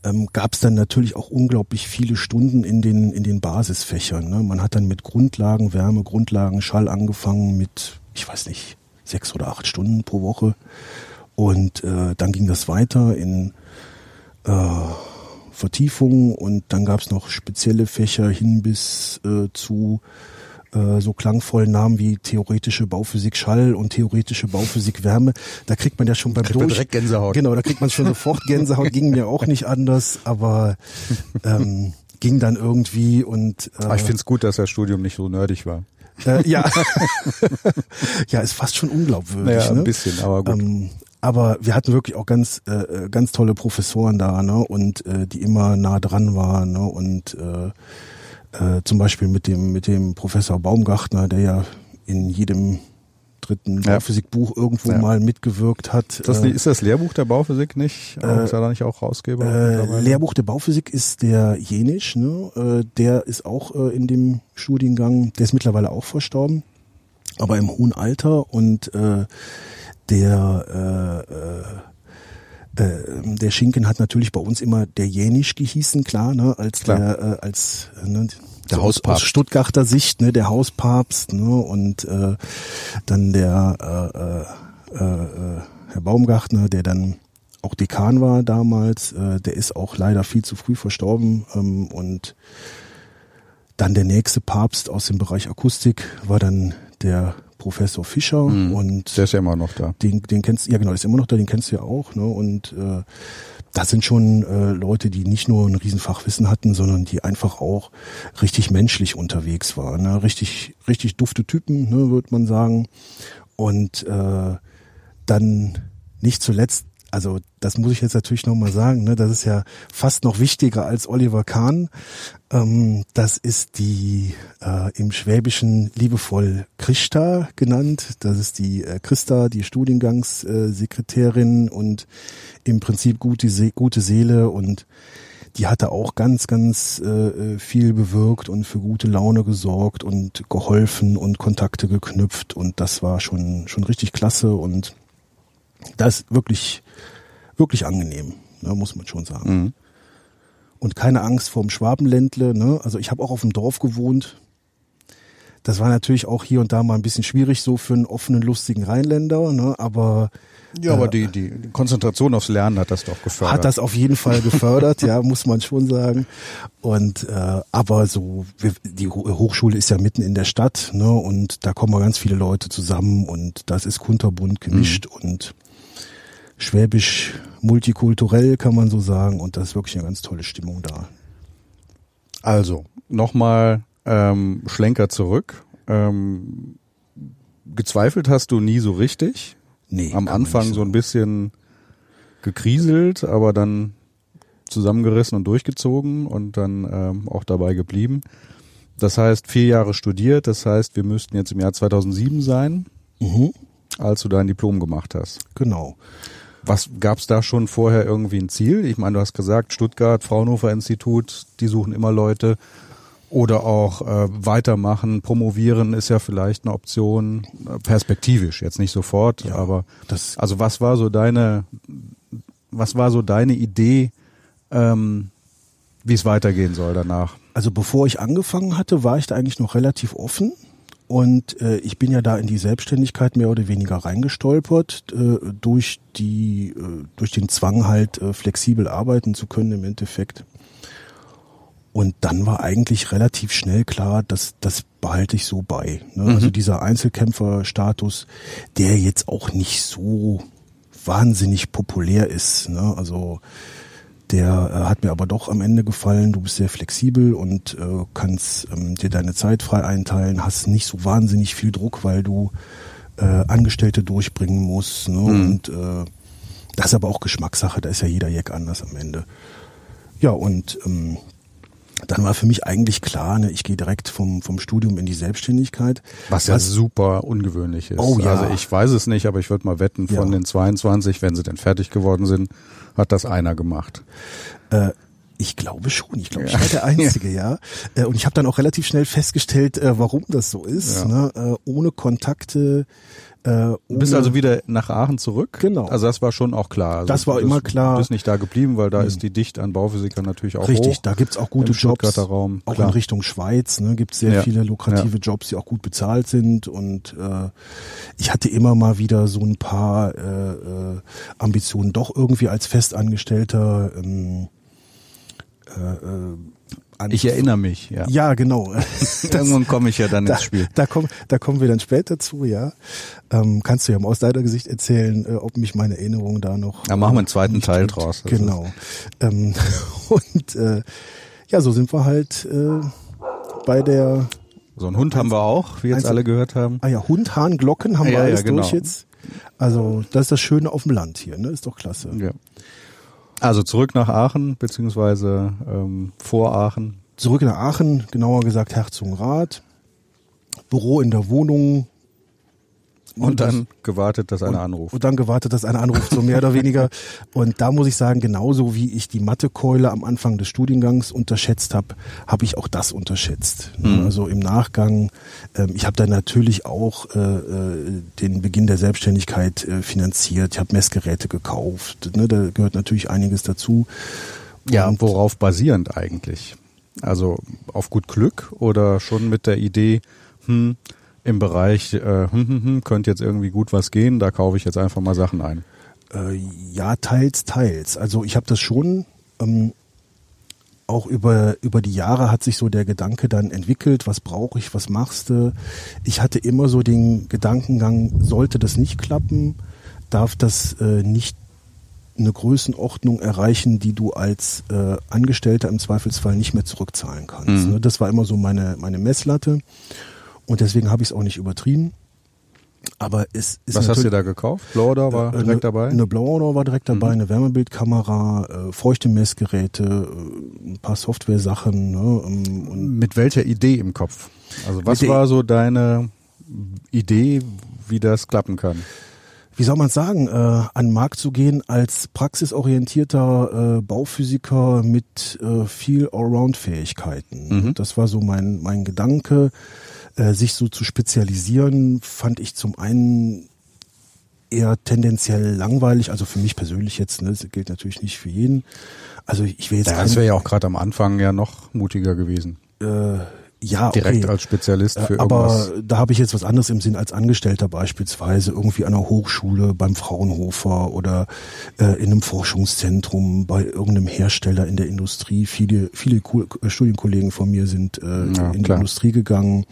ähm, gab es dann natürlich auch unglaublich viele Stunden in den, in den Basisfächern. Ne? Man hat dann mit Grundlagen Wärme, Grundlagen Schall angefangen mit, ich weiß nicht, sechs oder acht Stunden pro Woche. Und äh, dann ging das weiter in äh, Vertiefungen und dann gab es noch spezielle Fächer hin bis äh, zu äh, so klangvollen Namen wie theoretische Bauphysik Schall und theoretische Bauphysik Wärme. Da kriegt man ja schon beim
Kriegt man
Durch
direkt Gänsehaut.
Genau, da kriegt man schon sofort Gänsehaut. ging mir auch nicht anders, aber ähm, ging dann irgendwie und äh,
Aber ich finde es gut, dass das Studium nicht so nerdig war.
äh, ja, ja, ist fast schon unglaubwürdig.
Naja,
ne?
ein bisschen, aber gut.
Ähm, aber wir hatten wirklich auch ganz äh, ganz tolle Professoren da, ne? Und äh, die immer nah dran waren, ne? Und äh, äh, zum Beispiel mit dem mit dem Professor Baumgartner, der ja in jedem dritten
Ja.
Bauphysikbuch irgendwo
Ja.
mal mitgewirkt hat.
Das,
äh,
ist das Lehrbuch der Bauphysik nicht?
äh,
ist er da nicht auch Rausgeber?
äh? Lehrbuch der Bauphysik ist der Jenisch, ne? Äh, der ist auch äh, in dem Studiengang, der ist mittlerweile auch verstorben, aber im hohen Alter und äh, der äh, äh, äh, der Schinken hat natürlich bei uns immer der Jenisch gehießen, klar, ne, als
Klar.
der äh, als ne,
Der
so aus-
Hauspapst.
aus Stuttgarter Sicht, ne, der Hauspapst, ne, und äh, dann der äh, äh, äh, Herr Baumgartner, der dann auch Dekan war damals, äh, der ist auch leider viel zu früh verstorben ähm, und dann der nächste Papst aus dem Bereich Akustik war dann der Professor Fischer
Mhm.
und
Der ist ja immer noch da.
den, den kennst ja genau, der ist immer noch da, den kennst du ja auch, ne? Und äh, das sind schon äh, Leute, die nicht nur ein Riesenfachwissen hatten, sondern die einfach auch richtig menschlich unterwegs waren, ne? richtig, richtig dufte Typen, ne, würde man sagen. Und äh, dann nicht zuletzt, also das muss ich jetzt natürlich nochmal sagen, ne, das ist ja fast noch wichtiger als Oliver Kahn. Ähm, das ist die äh, im Schwäbischen liebevoll Christa genannt. Das ist die äh, Christa, die Studiengangssekretärin äh, und im Prinzip gute, Se gute Seele und die hatte auch ganz, ganz äh, viel bewirkt und für gute Laune gesorgt und geholfen und Kontakte geknüpft und das war schon schon richtig klasse und das ist wirklich wirklich angenehm, ne, muss man schon sagen.
Mhm.
Und keine Angst vorm Schwabenländle, ne? Also ich habe auch auf dem Dorf gewohnt. Das war natürlich auch hier und da mal ein bisschen schwierig so für einen offenen, lustigen Rheinländer, ne? Aber
Ja, aber die, die Konzentration aufs Lernen hat das doch gefördert.
hat das auf jeden Fall gefördert, ja, muss man schon sagen. Und äh, aber so, wir, die Ho- Hochschule ist ja mitten in der Stadt, ne? Und da kommen ganz viele Leute zusammen und das ist kunterbunt gemischt und schwäbisch multikulturell kann man so sagen und das ist wirklich eine ganz tolle Stimmung da.
Also, nochmal ähm, Schlenker zurück. Ähm, gezweifelt hast du nie so richtig.
Nee,
Am Anfang so ein bisschen gekriselt, aber dann zusammengerissen und durchgezogen und dann ähm, auch dabei geblieben. Das heißt, vier Jahre studiert, das heißt, wir müssten jetzt im Jahr 2007 sein,
Mhm,
als du dein Diplom gemacht hast.
genau.
Was gab's da schon vorher irgendwie ein Ziel? Ich meine, du hast gesagt, Stuttgart, Fraunhofer Institut, die suchen immer Leute. Oder auch äh, weitermachen, promovieren ist ja vielleicht eine Option, perspektivisch, jetzt nicht sofort,
Ja,
aber
Das
also was war so deine, was war so deine Idee, ähm, wie es weitergehen soll danach?
Also bevor ich angefangen hatte, war ich da eigentlich noch relativ offen. Und äh, ich bin ja da in die Selbstständigkeit mehr oder weniger reingestolpert, äh, durch die, äh, durch den Zwang halt äh, flexibel arbeiten zu können im Endeffekt. Und dann war eigentlich relativ schnell klar, dass das behalte ich so bei. Ne? Also dieser Einzelkämpferstatus, der jetzt auch nicht so wahnsinnig populär ist. Ne? Also der äh, hat mir aber doch am Ende gefallen. Du bist sehr flexibel und äh, kannst ähm, dir deine Zeit frei einteilen, hast nicht so wahnsinnig viel Druck, weil du äh, Angestellte durchbringen musst. Ne? Und äh, das ist aber auch Geschmackssache, da ist ja jeder Jack anders am Ende. Ja, und ähm, dann war für mich eigentlich klar, ne, ich gehe direkt vom, vom Studium in die Selbstständigkeit.
Was ja super ungewöhnlich ist.
Oh ja.
Also ich weiß es nicht, aber ich würde mal wetten, von
Ja.
den 22, wenn sie denn fertig geworden sind, hat das einer gemacht.
Äh, ich glaube schon. Ich glaube, ich war der Einzige, ja. Äh, und ich habe dann auch relativ schnell festgestellt, äh, warum das so ist.
Ja.
Ne? Äh, ohne Kontakte. Äh, ohne,
Du bist also wieder nach Aachen zurück?
Genau.
Also das war schon auch klar. Also
Das war
du bist,
immer klar.
Du bist nicht da geblieben, weil da ist die Dicht an Bauphysikern natürlich auch
Richtig,
hoch.
da gibt's auch gute Jobs.
Raum,
auch
klar.
in Richtung Schweiz ne, gibt's sehr
Ja.
viele lukrative Jobs, die auch gut bezahlt sind. Und äh, ich hatte immer mal wieder so ein paar äh, äh, Ambitionen, doch irgendwie als Festangestellter ähm, äh, äh, an
Ich erinnere mich, ja.
Ja, genau.
Irgendwann komme ich ja dann
da,
ins Spiel.
Da, kommen, da kommen wir dann später zu, ja. Ähm, kannst du ja mal aus deiner Gesicht erzählen, äh, ob mich meine Erinnerung da noch.
Da machen wir einen zweiten
nicht
Teil
trügt.
draus. Das
Genau. Ähm, und äh, ja, so sind wir halt äh, bei der
So einen Hund haben wir auch, wie jetzt alle gehört haben.
ah ja, Hund, Hahn, Glocken haben
Ja,
wir
ja,
alles
genau.
durch jetzt. Also das ist das Schöne auf dem Land hier, ne? Ist doch klasse.
Ja. Also zurück nach Aachen, beziehungsweise ähm, vor Aachen.
Zurück nach Aachen, genauer gesagt Herzogenrath. Büro in der Wohnung,
Und
das-
dann gewartet, dass einer anruft.
Und dann gewartet, dass einer anruft, so mehr oder weniger. Und da muss ich sagen, genauso wie ich die Mathekeule am Anfang des Studiengangs unterschätzt habe, habe ich auch das unterschätzt. Ne?
Mhm.
Also im Nachgang, ähm, ich habe dann natürlich auch äh, äh, den Beginn der Selbstständigkeit äh, finanziert. Ich habe Messgeräte gekauft. Ne? Da gehört natürlich einiges dazu.
Ja,
Und-
worauf basierend eigentlich? Also auf gut Glück oder schon mit der Idee, hm, im Bereich, äh, hm, hm, hm, könnte jetzt irgendwie gut was gehen, da kaufe ich jetzt einfach mal Sachen ein.
Äh, ja, teils, teils. Also ich habe das schon ähm, auch über, über die Jahre hat sich so der Gedanke dann entwickelt, was brauche ich, was machst du? Ich hatte immer so den Gedankengang, sollte das nicht klappen, darf das äh, nicht eine Größenordnung erreichen, die du als äh, Angestellter im Zweifelsfall nicht mehr zurückzahlen kannst. Mhm. Ne? Das war immer so meine, meine Messlatte und deswegen habe ich es auch nicht übertrieben. Aber es ist
Was hast du da gekauft? Blower war direkt
eine,
dabei?
Eine Blower war direkt dabei, mhm. eine Wärmebildkamera, äh, feuchte Messgeräte, äh, ein paar Software-Sachen. Ne,
und Mit welcher Idee im Kopf? Also was war so deine Idee, wie das klappen kann?
wie soll man sagen, äh, an den Markt zu gehen als praxisorientierter äh, Bauphysiker mit äh, viel Allround-Fähigkeiten. Mhm. Das war so mein, mein Gedanke. Äh, sich so zu spezialisieren, fand ich zum einen eher tendenziell langweilig, also für mich persönlich jetzt, ne, das gilt natürlich nicht für jeden. Also ich will jetzt.
Ja, das wäre ja auch gerade am Anfang ja noch mutiger gewesen.
Äh, ja,
direkt okay. als Spezialist für
Aber
irgendwas.
da habe ich jetzt was anderes im Sinn als Angestellter beispielsweise irgendwie an einer Hochschule beim Fraunhofer oder äh, in einem Forschungszentrum bei irgendeinem Hersteller in der Industrie. Viele viele Studienkollegen von mir sind äh, ja, in klar. die Industrie gegangen.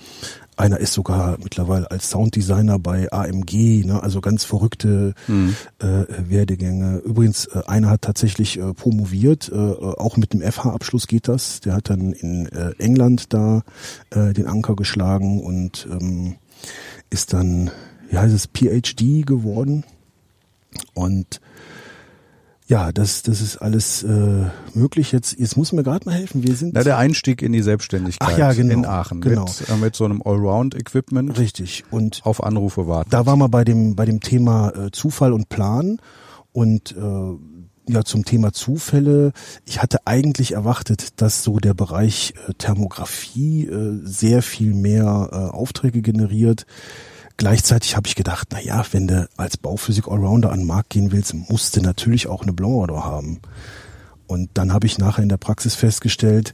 Einer ist sogar mittlerweile als Sounddesigner bei AMG, ne? also ganz verrückte mhm. äh, Werdegänge. Übrigens, äh, einer hat tatsächlich äh, promoviert, äh, auch mit dem FH-Abschluss geht das. Der hat dann in äh, England da äh, den Anker geschlagen und ähm, ist dann, wie heißt es, PhD geworden. Und ja, das, das ist alles äh, möglich. Jetzt, jetzt muss mir gerade mal helfen. Wir sind
Na, der Einstieg in die Selbstständigkeit
Ach ja, genau,
in Aachen
genau.
Mit, äh, mit so einem Allround-Equipment.
Richtig. Und
auf Anrufe warten.
Da waren wir bei dem bei dem Thema äh, Zufall und Plan und äh, ja zum Thema Zufälle. Ich hatte eigentlich erwartet, dass so der Bereich äh, Thermografie äh, sehr viel mehr äh, Aufträge generiert. Gleichzeitig habe ich gedacht, na ja, wenn du als Bauphysik Allrounder an den Markt gehen willst, musst du natürlich auch eine Blanc haben. Und dann habe ich nachher in der Praxis festgestellt,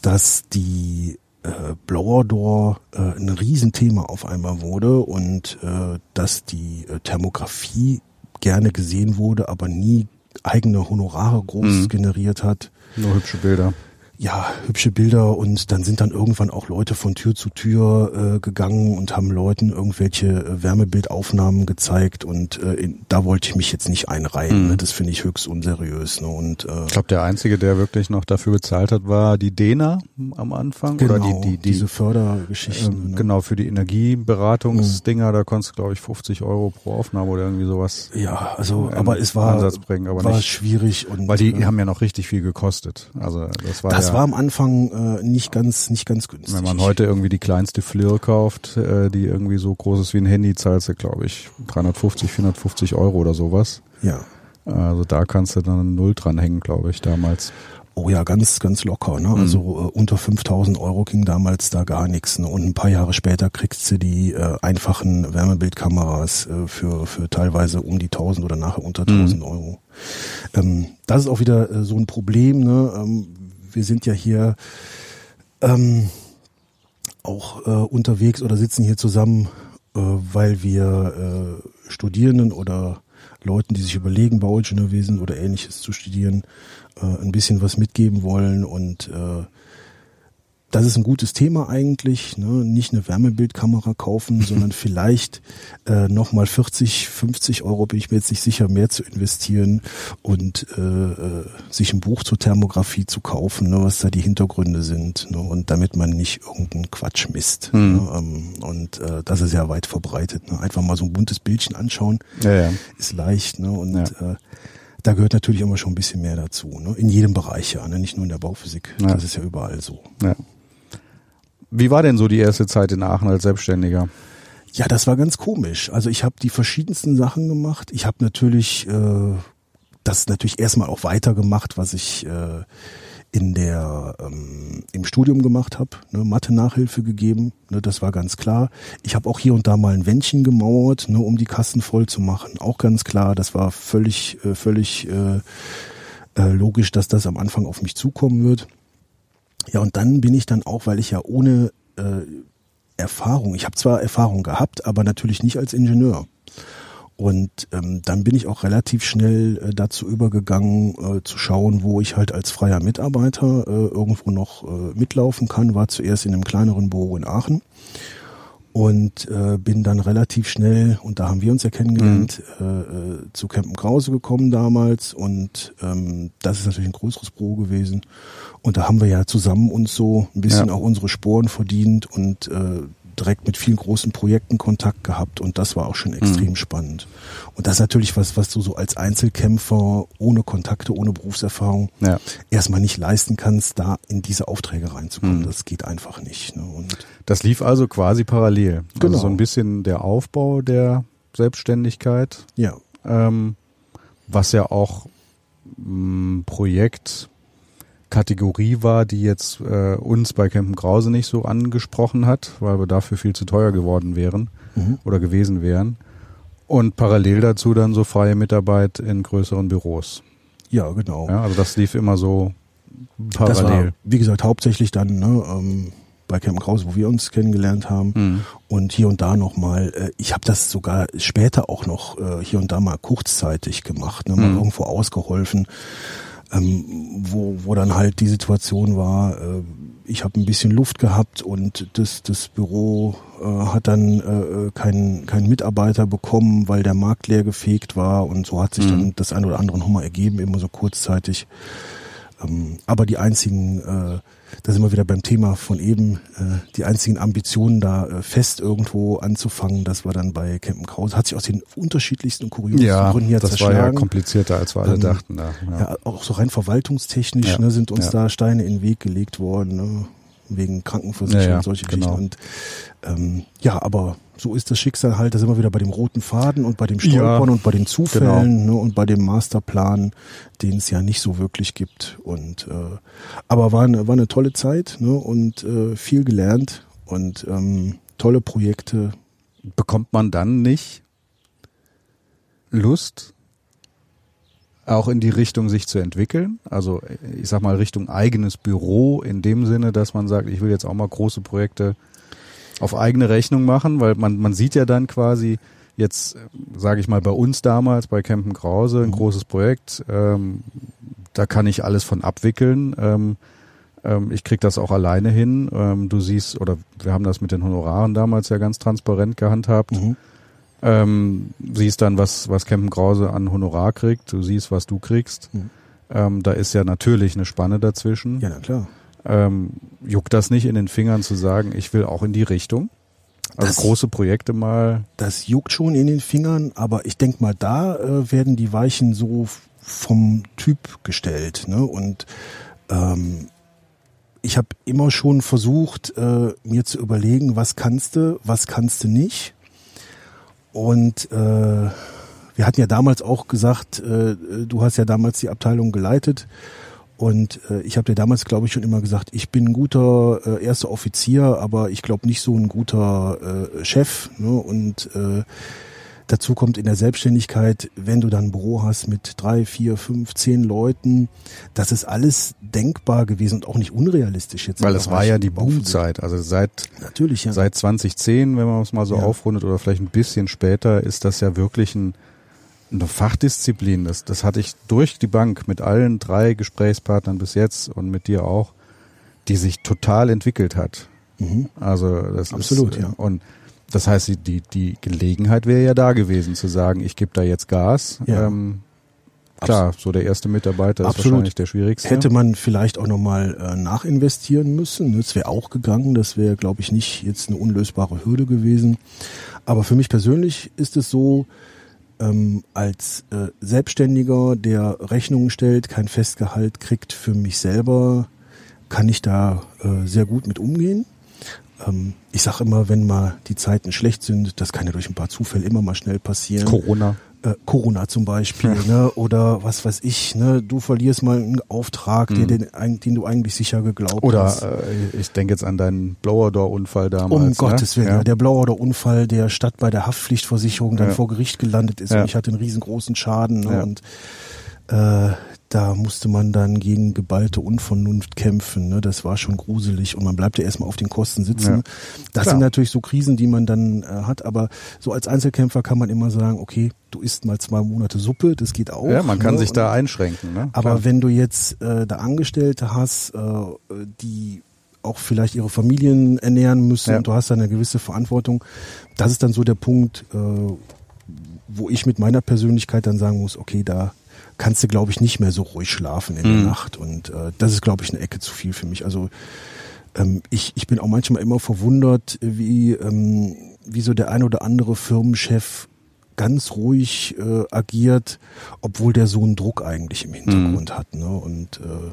dass die äh, Blower Door äh, ein Riesenthema auf einmal wurde und äh, dass die äh, Thermografie gerne gesehen wurde, aber nie eigene Honorare groß mhm. generiert hat.
Nur hübsche Bilder
ja, hübsche Bilder und dann sind dann irgendwann auch Leute von Tür zu Tür äh, gegangen und haben Leuten irgendwelche äh, Wärmebildaufnahmen gezeigt und äh, in, da wollte ich mich jetzt nicht einreihen. Mhm. Ne? Das finde ich höchst unseriös. Ne? Und
äh, ich glaube, der einzige, der wirklich noch dafür bezahlt hat, war die Dena am Anfang
genau,
oder
die, die, die diese Fördergeschichten.
Äh, ne? Genau für die Energieberatungsdinger, mhm. da konntest du glaube ich 50 Euro pro Aufnahme oder irgendwie sowas.
Ja, also aber es war
bringen, aber
war
nicht,
schwierig und
weil die äh, haben ja noch richtig viel gekostet. Also das war
das
ja,
war am Anfang äh, nicht ganz nicht ganz günstig.
Wenn man heute irgendwie die kleinste Flirr kauft, äh, die irgendwie so groß ist wie ein Handy, zahlst du glaube ich 350, 450 Euro oder sowas.
Ja.
Also da kannst du dann null dran hängen, glaube ich, damals.
Oh ja, ganz, ganz locker. Ne? Mhm. Also äh, unter 5000 Euro ging damals da gar nichts. Ne? Und ein paar Jahre später kriegst du die äh, einfachen Wärmebildkameras äh, für, für teilweise um die 1000 oder nachher unter 1000 mhm. Euro. Ähm, das ist auch wieder äh, so ein Problem. Ne? Ähm, wir sind ja hier ähm, auch äh, unterwegs oder sitzen hier zusammen, äh, weil wir äh, Studierenden oder Leuten, die sich überlegen, Bauingenieurwesen oder ähnliches zu studieren, äh, ein bisschen was mitgeben wollen und äh, das ist ein gutes Thema eigentlich. Ne? Nicht eine Wärmebildkamera kaufen, sondern vielleicht äh, nochmal 40, 50 Euro, bin ich mir jetzt nicht sicher, mehr zu investieren und äh, äh, sich ein Buch zur Thermografie zu kaufen, ne? was da die Hintergründe sind. Ne? Und damit man nicht irgendeinen Quatsch misst. Mhm. Ne? Ähm, und äh, das ist ja weit verbreitet. Ne? Einfach mal so ein buntes Bildchen anschauen
ja, ja.
ist leicht. Ne? Und ja. äh, da gehört natürlich immer schon ein bisschen mehr dazu. Ne? In jedem Bereich ja, ne? nicht nur in der Bauphysik. Ja. Das ist ja überall so.
Ja. Wie war denn so die erste Zeit in Aachen als Selbstständiger?
Ja, das war ganz komisch. Also ich habe die verschiedensten Sachen gemacht. Ich habe natürlich äh, das natürlich erstmal auch weitergemacht, was ich äh, in der ähm, im Studium gemacht habe, ne, Mathe Nachhilfe gegeben, ne, das war ganz klar. Ich habe auch hier und da mal ein Wändchen gemauert, ne, um die Kassen voll zu machen, auch ganz klar. Das war völlig äh, völlig äh, äh, logisch, dass das am Anfang auf mich zukommen wird. Ja, und dann bin ich dann auch, weil ich ja ohne äh, Erfahrung, ich habe zwar Erfahrung gehabt, aber natürlich nicht als Ingenieur. Und ähm, dann bin ich auch relativ schnell äh, dazu übergegangen, äh, zu schauen, wo ich halt als freier Mitarbeiter äh, irgendwo noch äh, mitlaufen kann. War zuerst in einem kleineren Büro in Aachen und äh, bin dann relativ schnell, und da haben wir uns ja kennengelernt, mhm. äh, äh, zu Campen Krause gekommen damals und ähm, das ist natürlich ein größeres Büro gewesen und da haben wir ja zusammen uns so ein bisschen ja. auch unsere Sporen verdient und äh, direkt mit vielen großen Projekten Kontakt gehabt und das war auch schon extrem mhm. spannend. Und das ist natürlich was, was du so als Einzelkämpfer ohne Kontakte, ohne Berufserfahrung ja. erstmal nicht leisten kannst, da in diese Aufträge reinzukommen. Mhm. Das geht einfach nicht. Ne? Und
das lief also quasi parallel. Also genau. Also so ein bisschen der Aufbau der Selbstständigkeit.
Ja.
Ähm, was ja auch ein Projekt Kategorie war, die jetzt äh, uns bei Campen Krause nicht so angesprochen hat, weil wir dafür viel zu teuer geworden wären mhm. oder gewesen wären. Und parallel dazu dann so freie Mitarbeit in größeren Büros.
Ja, genau.
Ja, also das lief immer so parallel. War,
wie gesagt, hauptsächlich dann ne, ähm, bei Campen Krause, wo wir uns kennengelernt haben. Mhm. Und hier und da nochmal, äh, ich habe das sogar später auch noch äh, hier und da mal kurzzeitig gemacht, ne, mal mhm. irgendwo ausgeholfen ähm, wo, wo dann halt die Situation war, äh, ich habe ein bisschen Luft gehabt und das, das Büro äh, hat dann äh, keinen keinen Mitarbeiter bekommen, weil der Markt leer gefegt war und so hat sich mhm. dann das eine oder andere nochmal ergeben, immer so kurzzeitig. Ähm, aber die einzigen äh, da sind wir wieder beim Thema von eben, äh, die einzigen Ambitionen da äh, fest irgendwo anzufangen, das war dann bei Campen Krause. Hat sich aus den unterschiedlichsten und kuriosen
ja,
Gründen hier
das
zerschlagen.
war ja komplizierter, als wir alle ähm, dachten.
Ja, ja. ja, auch so rein verwaltungstechnisch ja, ne, sind uns da Steine in den Weg gelegt worden. Ne? wegen Krankenversicherung und solche genau. Geschichten. Und ähm, ja, aber so ist das Schicksal halt, da sind wir wieder bei dem roten Faden und bei dem Stolpern ja, und bei den Zufällen genau. ne, und bei dem Masterplan, den es ja nicht so wirklich gibt. Und äh, aber war eine, war eine tolle Zeit ne, und äh, viel gelernt und ähm, tolle Projekte.
Bekommt man dann nicht Lust, auch in die Richtung sich zu entwickeln. Also ich sag mal Richtung eigenes Büro in dem Sinne, dass man sagt, ich will jetzt auch mal große Projekte auf eigene Rechnung machen, weil man, man sieht ja dann quasi jetzt, sage ich mal, bei uns damals, bei Campen Krause, ein mhm. großes Projekt, ähm, da kann ich alles von abwickeln. Ähm, ähm, ich krieg das auch alleine hin. Ähm, du siehst, oder wir haben das mit den Honoraren damals ja ganz transparent gehandhabt. Mhm ähm, siehst dann, was, was Campen Krause an Honorar kriegt, du siehst, was du kriegst. Mhm. Ähm, da ist ja natürlich eine Spanne dazwischen.
Ja, na klar.
Ähm, juckt das nicht in den Fingern zu sagen, ich will auch in die Richtung? Also das, große Projekte mal.
Das juckt schon in den Fingern, aber ich denk mal, da äh, werden die Weichen so vom Typ gestellt. Ne? Und ähm, ich habe immer schon versucht, äh, mir zu überlegen, was kannst du, was kannst du nicht. Und äh, wir hatten ja damals auch gesagt, äh, du hast ja damals die Abteilung geleitet. Und äh, ich habe dir damals, glaube ich, schon immer gesagt, ich bin ein guter äh, erster Offizier, aber ich glaube nicht so ein guter äh, Chef. Ne? Und äh, Dazu kommt in der Selbstständigkeit, wenn du dann ein Büro hast mit drei, vier, fünf, zehn Leuten, das ist alles denkbar gewesen und auch nicht unrealistisch jetzt.
Weil es war ja die Boomzeit, also seit
natürlich ja.
seit 2010, wenn man es mal so ja. aufrundet oder vielleicht ein bisschen später, ist das ja wirklich ein eine Fachdisziplin. Das, das hatte ich durch die Bank mit allen drei Gesprächspartnern bis jetzt und mit dir auch, die sich total entwickelt hat. Mhm. Also das
Absolut,
ist,
ja.
Und das heißt, die, die Gelegenheit wäre ja da gewesen zu sagen, ich gebe da jetzt Gas. Ja. Ähm, klar, so der erste Mitarbeiter Absolut. ist wahrscheinlich der schwierigste.
Hätte man vielleicht auch nochmal äh, nachinvestieren müssen. Das wäre auch gegangen. Das wäre, glaube ich, nicht jetzt eine unlösbare Hürde gewesen. Aber für mich persönlich ist es so, ähm, als äh, Selbstständiger, der Rechnungen stellt, kein Festgehalt kriegt für mich selber, kann ich da äh, sehr gut mit umgehen ähm, ich sage immer, wenn mal die Zeiten schlecht sind, das kann ja durch ein paar Zufälle immer mal schnell passieren.
Corona.
Äh, Corona zum Beispiel, ne? oder was weiß ich, ne? du verlierst mal einen Auftrag, mhm. den, den, du eigentlich sicher geglaubt
oder,
hast.
Oder äh, ich denke jetzt an deinen Blower-Door-Unfall damals.
Um ne? Gottes Willen, ja. der Blower-Door-Unfall, der statt bei der Haftpflichtversicherung dann ja. vor Gericht gelandet ist und ich hatte einen riesengroßen Schaden ne? und äh, da musste man dann gegen geballte Unvernunft kämpfen. Ne? Das war schon gruselig und man bleibt ja erstmal auf den Kosten sitzen. Ja. Das sind natürlich so Krisen, die man dann äh, hat, aber so als Einzelkämpfer kann man immer sagen, okay, du isst mal zwei Monate Suppe, das geht auch.
Ja, man kann ne? sich da einschränken. Ne?
Aber Klar. wenn du jetzt äh, da Angestellte hast, äh, die auch vielleicht ihre Familien ernähren müssen ja. und du hast da eine gewisse Verantwortung, das ist dann so der Punkt, äh, wo ich mit meiner Persönlichkeit dann sagen muss, okay, da kannst du, glaube ich, nicht mehr so ruhig schlafen in mhm. der Nacht. Und äh, das ist, glaube ich, eine Ecke zu viel für mich. Also ähm, ich, ich bin auch manchmal immer verwundert, wie, ähm, wie so der ein oder andere Firmenchef ganz ruhig äh, agiert, obwohl der so einen Druck eigentlich im Hintergrund mhm. hat. Ne? Und äh,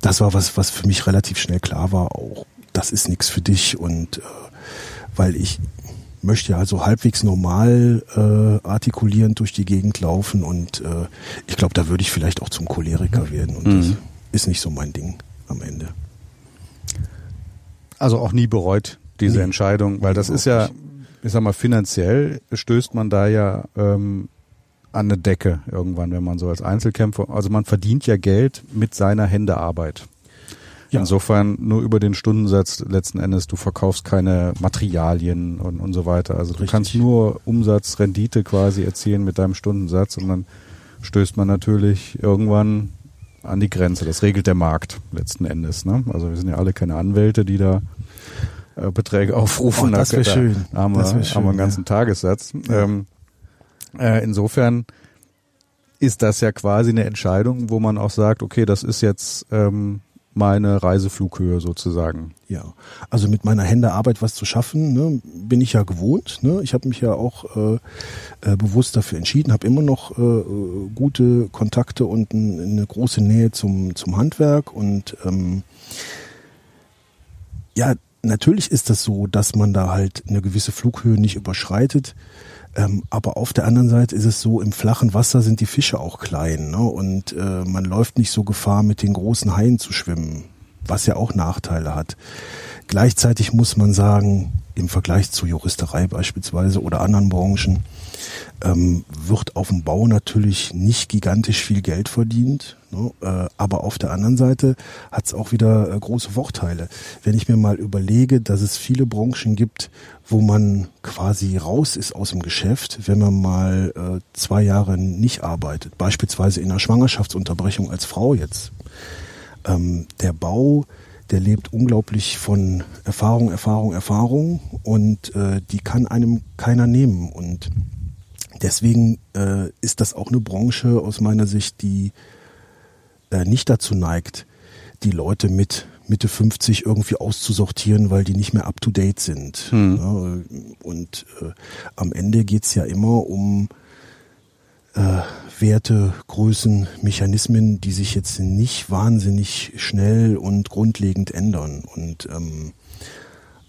das war was, was für mich relativ schnell klar war, auch das ist nichts für dich. Und äh, weil ich, möchte also halbwegs normal äh, artikulierend durch die Gegend laufen und äh, ich glaube, da würde ich vielleicht auch zum Choleriker werden und mhm. das ist nicht so mein Ding am Ende.
Also auch nie bereut diese nee. Entscheidung, weil das ist ja, ich sag mal, finanziell stößt man da ja ähm, an eine Decke irgendwann, wenn man so als Einzelkämpfer, also man verdient ja Geld mit seiner Hände Arbeit. Ja. Insofern nur über den Stundensatz letzten Endes, du verkaufst keine Materialien und, und so weiter. Also Richtig. du kannst nur Umsatz, Rendite quasi erzielen mit deinem Stundensatz und dann stößt man natürlich irgendwann an die Grenze. Das regelt der Markt letzten Endes. Ne? Also wir sind ja alle keine Anwälte, die da äh, Beträge aufrufen.
Oh, das wäre schön.
Da haben wir, schön, haben wir einen ganzen ja. Tagessatz. Ja. Ähm, äh, insofern ist das ja quasi eine Entscheidung, wo man auch sagt, okay, das ist jetzt ähm, meine Reiseflughöhe sozusagen.
Ja, also mit meiner Händearbeit was zu schaffen, ne, bin ich ja gewohnt. Ne? Ich habe mich ja auch äh, äh, bewusst dafür entschieden, habe immer noch äh, gute Kontakte und ein, eine große Nähe zum, zum Handwerk. Und ähm, ja, natürlich ist das so, dass man da halt eine gewisse Flughöhe nicht überschreitet. Ähm, aber auf der anderen Seite ist es so, im flachen Wasser sind die Fische auch klein ne? und äh, man läuft nicht so Gefahr, mit den großen Haien zu schwimmen, was ja auch Nachteile hat. Gleichzeitig muss man sagen, im Vergleich zur Juristerei beispielsweise oder anderen Branchen, ähm, wird auf dem Bau natürlich nicht gigantisch viel Geld verdient. Ne? Äh, aber auf der anderen Seite hat es auch wieder äh, große Vorteile. Wenn ich mir mal überlege, dass es viele Branchen gibt, wo man quasi raus ist aus dem Geschäft, wenn man mal äh, zwei Jahre nicht arbeitet, beispielsweise in einer Schwangerschaftsunterbrechung als Frau jetzt. Ähm, der Bau der lebt unglaublich von Erfahrung, Erfahrung, Erfahrung und äh, die kann einem keiner nehmen. Und Deswegen äh, ist das auch eine Branche aus meiner Sicht, die äh, nicht dazu neigt, die Leute mit Mitte 50 irgendwie auszusortieren, weil die nicht mehr up-to-date sind. Hm. Ja, und äh, am Ende geht's ja immer um äh, Werte, Größen, Mechanismen, die sich jetzt nicht wahnsinnig schnell und grundlegend ändern. Und ähm,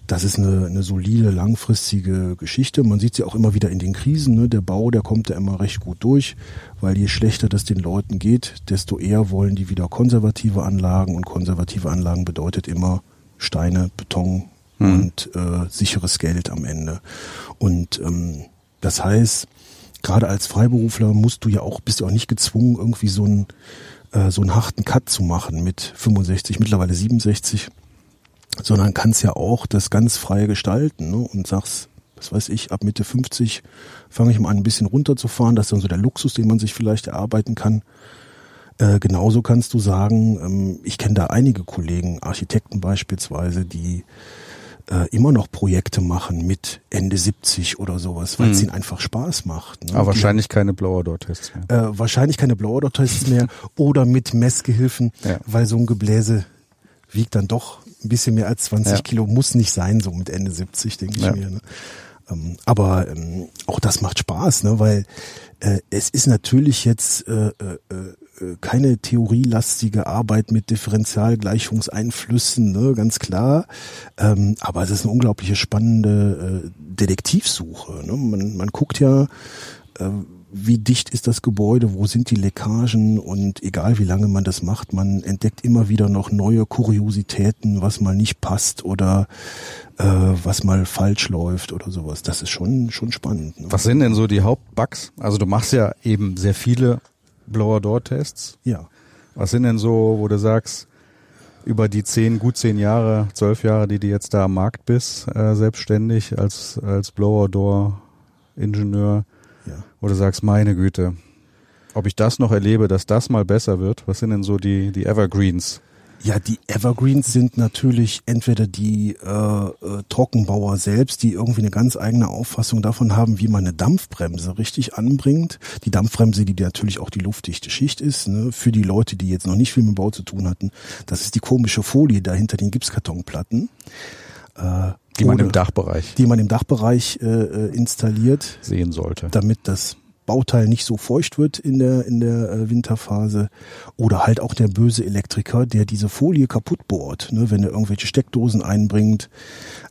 das ist eine, eine solide, langfristige Geschichte. Man sieht sie auch immer wieder in den Krisen. Ne? Der Bau, der kommt ja immer recht gut durch, weil je schlechter das den Leuten geht, desto eher wollen die wieder konservative Anlagen. Und konservative Anlagen bedeutet immer Steine, Beton mhm. und äh, sicheres Geld am Ende. Und ähm, das heißt, gerade als Freiberufler musst du ja auch, bist du auch nicht gezwungen, irgendwie so einen, äh, so einen harten Cut zu machen mit 65, mittlerweile 67 sondern kannst ja auch das ganz frei gestalten ne? und sagst, was weiß ich, ab Mitte 50 fange ich mal an, ein bisschen runterzufahren. Das ist dann so der Luxus, den man sich vielleicht erarbeiten kann. Äh, genauso kannst du sagen, ähm, ich kenne da einige Kollegen, Architekten beispielsweise, die äh, immer noch Projekte machen mit Ende 70 oder sowas, weil es mhm. ihnen einfach Spaß macht.
Ne? Aber wahrscheinlich die, keine Blower-Door-Tests
mehr. Äh, wahrscheinlich keine Blower-Door-Tests mehr oder mit Messgehilfen, ja. weil so ein Gebläse wiegt dann doch ein bisschen mehr als 20 ja. Kilo muss nicht sein, so mit Ende 70, denke ich ja. mir. Ne? Ähm, aber ähm, auch das macht Spaß, ne? weil äh, es ist natürlich jetzt äh, äh, äh, keine theorielastige Arbeit mit Differentialgleichungseinflüssen, ne? ganz klar. Ähm, aber es ist eine unglaubliche spannende äh, Detektivsuche. Ne? Man, man guckt ja, äh, wie dicht ist das Gebäude, wo sind die Leckagen und egal wie lange man das macht, man entdeckt immer wieder noch neue Kuriositäten, was mal nicht passt oder äh, was mal falsch läuft oder sowas. Das ist schon schon spannend.
Ne? Was sind denn so die Hauptbugs? Also du machst ja eben sehr viele Blower-Door-Tests.
Ja.
Was sind denn so, wo du sagst, über die zehn, gut zehn Jahre, zwölf Jahre, die du jetzt da am Markt bist, äh, selbstständig als, als Blower-Door-Ingenieur. Wo du sagst, meine Güte, ob ich das noch erlebe, dass das mal besser wird? Was sind denn so die, die Evergreens?
Ja, die Evergreens sind natürlich entweder die äh, äh, Trockenbauer selbst, die irgendwie eine ganz eigene Auffassung davon haben, wie man eine Dampfbremse richtig anbringt. Die Dampfbremse, die natürlich auch die luftdichte Schicht ist, ne? für die Leute, die jetzt noch nicht viel mit dem Bau zu tun hatten. Das ist die komische Folie da hinter den Gipskartonplatten.
Äh, die man im Dachbereich.
Die man im Dachbereich äh, äh installiert.
Sehen sollte.
Damit das Bauteil nicht so feucht wird in der, in der äh, Winterphase. Oder halt auch der böse Elektriker, der diese Folie kaputt bohrt, ne, wenn er irgendwelche Steckdosen einbringt.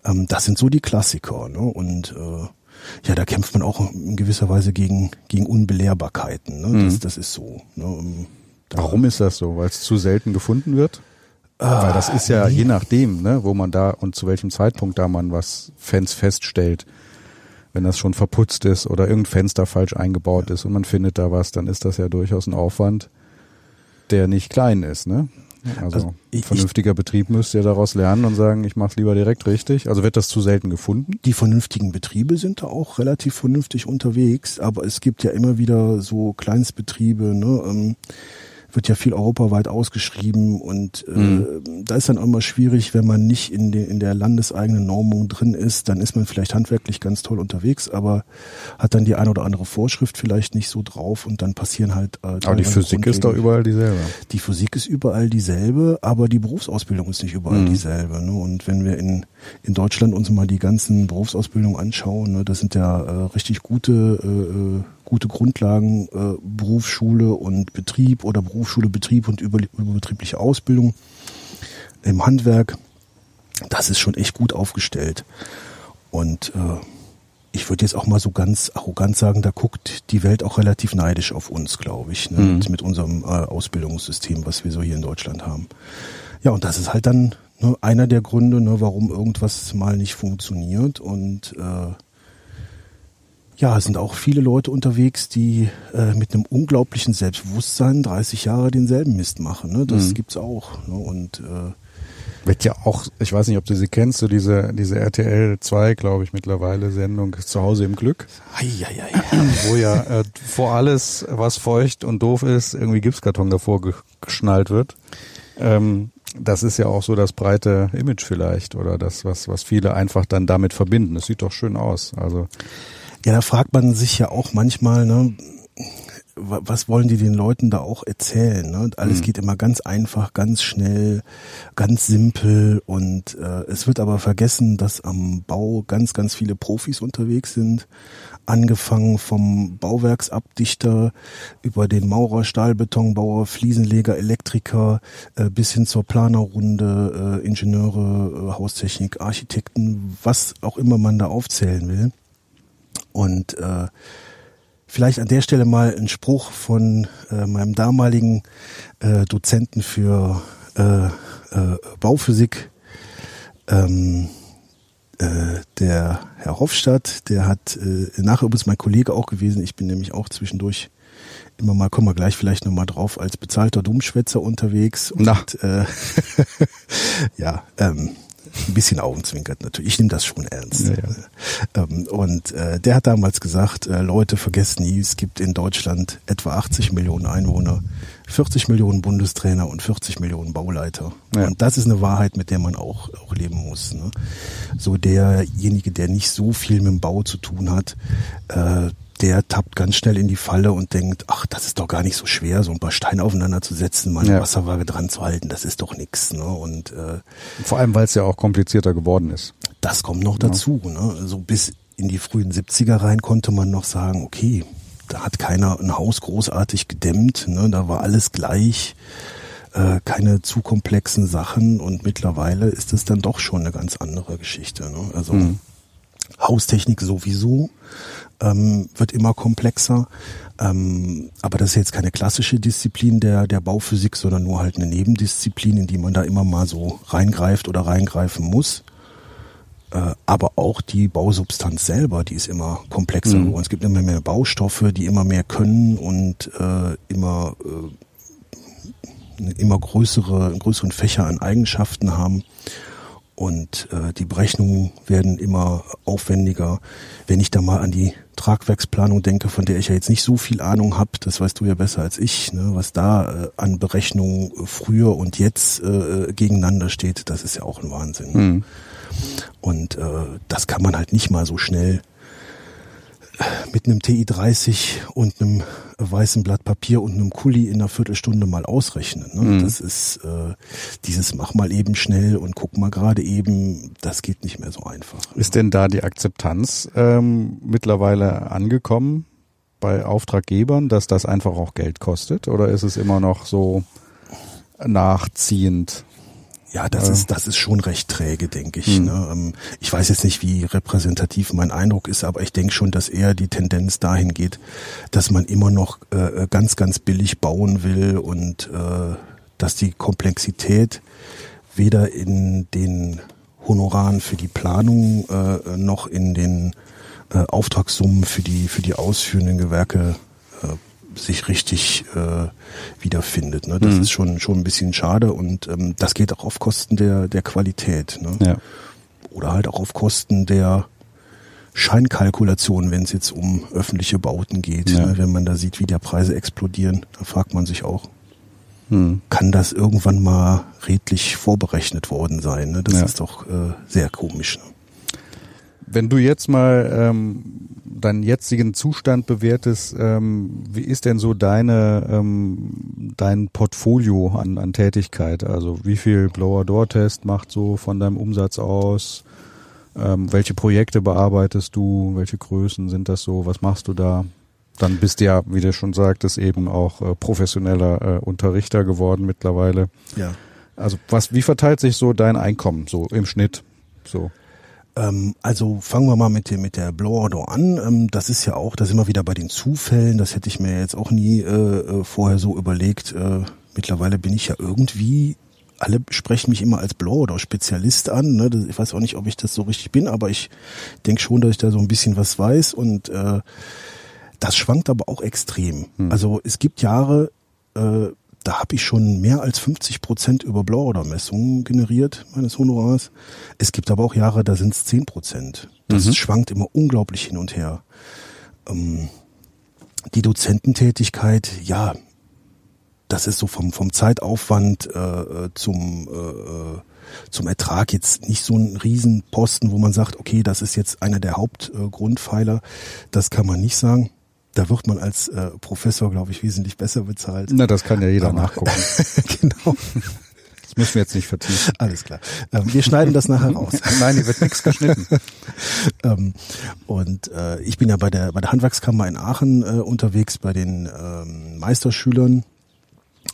Ähm, das sind so die Klassiker. Ne? Und äh, ja, da kämpft man auch in gewisser Weise gegen, gegen Unbelehrbarkeiten. Ne? Mhm. Das, das ist so. Ne? Ähm,
da Warum ist das so? Weil es zu selten gefunden wird? Ah, Weil das ist ja nee. je nachdem, ne, wo man da und zu welchem Zeitpunkt da man was Fans feststellt wenn das schon verputzt ist oder irgendein Fenster falsch eingebaut ja. ist und man findet da was, dann ist das ja durchaus ein Aufwand, der nicht klein ist, ne? Also, also ich, vernünftiger Betrieb müsste ja daraus lernen und sagen, ich mache es lieber direkt richtig. Also wird das zu selten gefunden?
Die vernünftigen Betriebe sind da auch relativ vernünftig unterwegs, aber es gibt ja immer wieder so Kleinstbetriebe, ne? Ähm, wird ja viel europaweit ausgeschrieben und äh, mhm. da ist dann auch immer schwierig, wenn man nicht in, de, in der landeseigenen Normung drin ist, dann ist man vielleicht handwerklich ganz toll unterwegs, aber hat dann die eine oder andere Vorschrift vielleicht nicht so drauf und dann passieren halt.
Äh, aber die Physik ist doch überall dieselbe.
Die Physik ist überall dieselbe, aber die Berufsausbildung ist nicht überall mhm. dieselbe. Ne? Und wenn wir in, in Deutschland uns mal die ganzen Berufsausbildungen anschauen, ne, das sind ja äh, richtig gute äh, äh gute Grundlagen, äh, Berufsschule und Betrieb oder Berufsschule, Betrieb und über, überbetriebliche Ausbildung im Handwerk. Das ist schon echt gut aufgestellt. Und äh, ich würde jetzt auch mal so ganz arrogant sagen, da guckt die Welt auch relativ neidisch auf uns, glaube ich, ne, mhm. mit, mit, unserem äh, Ausbildungssystem, was wir so hier in Deutschland haben. Ja, und das ist halt dann ne, einer der Gründe, ne, warum irgendwas mal nicht funktioniert. Und äh, ja, es sind auch viele Leute unterwegs, die äh, mit einem unglaublichen Selbstbewusstsein 30 Jahre denselben Mist machen. Ne? Das mhm. gibt's auch. Ne? Und äh,
wird ja auch, ich weiß nicht, ob du sie kennst, so diese, diese RTL 2, glaube ich, mittlerweile Sendung zu Hause im Glück.
Ei, ei, ei.
Wo ja äh, vor alles, was feucht und doof ist, irgendwie Gipskarton davor geschnallt wird. Ähm, das ist ja auch so das breite Image vielleicht oder das, was, was viele einfach dann damit verbinden. Das sieht doch schön aus. Also
ja, da fragt man sich ja auch manchmal, ne, was wollen die den Leuten da auch erzählen? Ne? Alles mhm. geht immer ganz einfach, ganz schnell, ganz simpel und äh, es wird aber vergessen, dass am Bau ganz, ganz viele Profis unterwegs sind. Angefangen vom Bauwerksabdichter über den Maurer, Stahlbetonbauer, Fliesenleger, Elektriker äh, bis hin zur Planerrunde, äh, Ingenieure, äh, Haustechnik, Architekten, was auch immer man da aufzählen will. Und äh, vielleicht an der Stelle mal ein Spruch von äh, meinem damaligen äh, Dozenten für äh, äh, Bauphysik, ähm, äh, der Herr Hofstadt, der hat äh, nachher übrigens mein Kollege auch gewesen. Ich bin nämlich auch zwischendurch immer mal, kommen wir gleich vielleicht nochmal drauf, als bezahlter Dummschwätzer unterwegs.
Und, Na. Äh,
ja, ähm, ein bisschen augenzwinkert natürlich. Ich nehme das schon ernst. Ja, ja. Ähm, und äh, der hat damals gesagt, äh, Leute, vergesst nie, es gibt in Deutschland etwa 80 Millionen Einwohner, 40 Millionen Bundestrainer und 40 Millionen Bauleiter. Ja. Und das ist eine Wahrheit, mit der man auch, auch leben muss. Ne? So derjenige, der nicht so viel mit dem Bau zu tun hat, äh, der tappt ganz schnell in die Falle und denkt, ach, das ist doch gar nicht so schwer, so ein paar Steine aufeinander zu setzen, mal eine ja. Wasserwaage dran zu halten, das ist doch nix. Ne? Und äh,
vor allem, weil es ja auch komplizierter geworden ist.
Das kommt noch dazu. Ja. Ne? So bis in die frühen 70er rein konnte man noch sagen, okay, da hat keiner ein Haus großartig gedämmt, ne? da war alles gleich, äh, keine zu komplexen Sachen und mittlerweile ist es dann doch schon eine ganz andere Geschichte. Ne? Also mhm. Haustechnik sowieso, ähm, wird immer komplexer. Ähm, aber das ist jetzt keine klassische Disziplin der, der Bauphysik, sondern nur halt eine Nebendisziplin, in die man da immer mal so reingreift oder reingreifen muss. Äh, aber auch die Bausubstanz selber, die ist immer komplexer mhm. geworden. Es gibt immer mehr Baustoffe, die immer mehr können und äh, immer äh, immer größere, größeren Fächer an Eigenschaften haben und äh, die Berechnungen werden immer aufwendiger. Wenn ich da mal an die Tragwerksplanung denke, von der ich ja jetzt nicht so viel Ahnung habe, das weißt du ja besser als ich, ne, was da äh, an Berechnungen früher und jetzt äh, gegeneinander steht, das ist ja auch ein Wahnsinn. Mhm. Und äh, das kann man halt nicht mal so schnell mit einem TI-30 und einem weißen Blatt Papier und einem Kuli in einer Viertelstunde mal ausrechnen. Ne? Mhm. Das ist äh, dieses mach mal eben schnell und guck mal gerade eben, das geht nicht mehr so einfach.
Ist denn da die Akzeptanz ähm, mittlerweile angekommen bei Auftraggebern, dass das einfach auch Geld kostet? Oder ist es immer noch so nachziehend?
Ja, das ja. ist das ist schon recht träge, denke ich. Mhm. Ne? Ähm, ich weiß jetzt nicht, wie repräsentativ mein Eindruck ist, aber ich denke schon, dass eher die Tendenz dahin geht, dass man immer noch äh, ganz, ganz billig bauen will und äh, dass die Komplexität weder in den Honoraren für die Planung äh, noch in den äh, Auftragssummen für die für die ausführenden Gewerke sich richtig äh, wiederfindet. Ne? Das mhm. ist schon schon ein bisschen schade und ähm, das geht auch auf Kosten der der Qualität. Ne? Ja. Oder halt auch auf Kosten der Scheinkalkulation, wenn es jetzt um öffentliche Bauten geht. Ja. Ne? Wenn man da sieht, wie der Preise explodieren, da fragt man sich auch, hm. kann das irgendwann mal redlich vorberechnet worden sein? Ne? Das ja. ist doch äh, sehr komisch. Ne?
Wenn du jetzt mal ähm, deinen jetzigen Zustand bewertest, ähm, wie ist denn so deine ähm, dein Portfolio an, an Tätigkeit? Also wie viel Blower-Door-Test macht so von deinem Umsatz aus? Ähm, welche Projekte bearbeitest du? Welche Größen sind das so? Was machst du da? Dann bist du ja, wie du schon sagtest, eben auch äh, professioneller äh, Unterrichter geworden mittlerweile.
Ja.
Also was, wie verteilt sich so dein Einkommen so im Schnitt? So.
Ähm, also fangen wir mal mit der, mit der Blower Door an. Ähm, das ist ja auch, da sind wir wieder bei den Zufällen. Das hätte ich mir jetzt auch nie äh, äh, vorher so überlegt. Äh, mittlerweile bin ich ja irgendwie alle sprechen mich immer als Blower oder Spezialist an. Ne? Ich weiß auch nicht, ob ich das so richtig bin, aber ich denke schon, dass ich da so ein bisschen was weiß und äh, das schwankt aber auch extrem. Hm. Also es gibt Jahre, äh, da habe ich schon mehr als 50 Prozent über Blower-Messungen generiert, meines Honorars. Es gibt aber auch Jahre, da sind es 10 Prozent. Das mhm. schwankt immer unglaublich hin und her. Ähm, die Dozententätigkeit, ja, das ist so vom, vom Zeitaufwand äh, zum, äh, zum Ertrag jetzt nicht so ein Riesenposten, wo man sagt, okay, das ist jetzt einer der Hauptgrundpfeiler. Äh, das kann man nicht sagen. Da wird man als äh, Professor, glaube ich, wesentlich besser bezahlt.
Na, das kann ja jeder Aber, nachgucken. genau. Das müssen wir jetzt nicht vertiefen.
Alles klar. Ähm, wir schneiden das nachher raus.
Nein, hier wird nichts geschnitten.
ähm, und äh, ich bin ja bei der bei der Handwerkskammer in Aachen äh, unterwegs bei den ähm, Meisterschülern.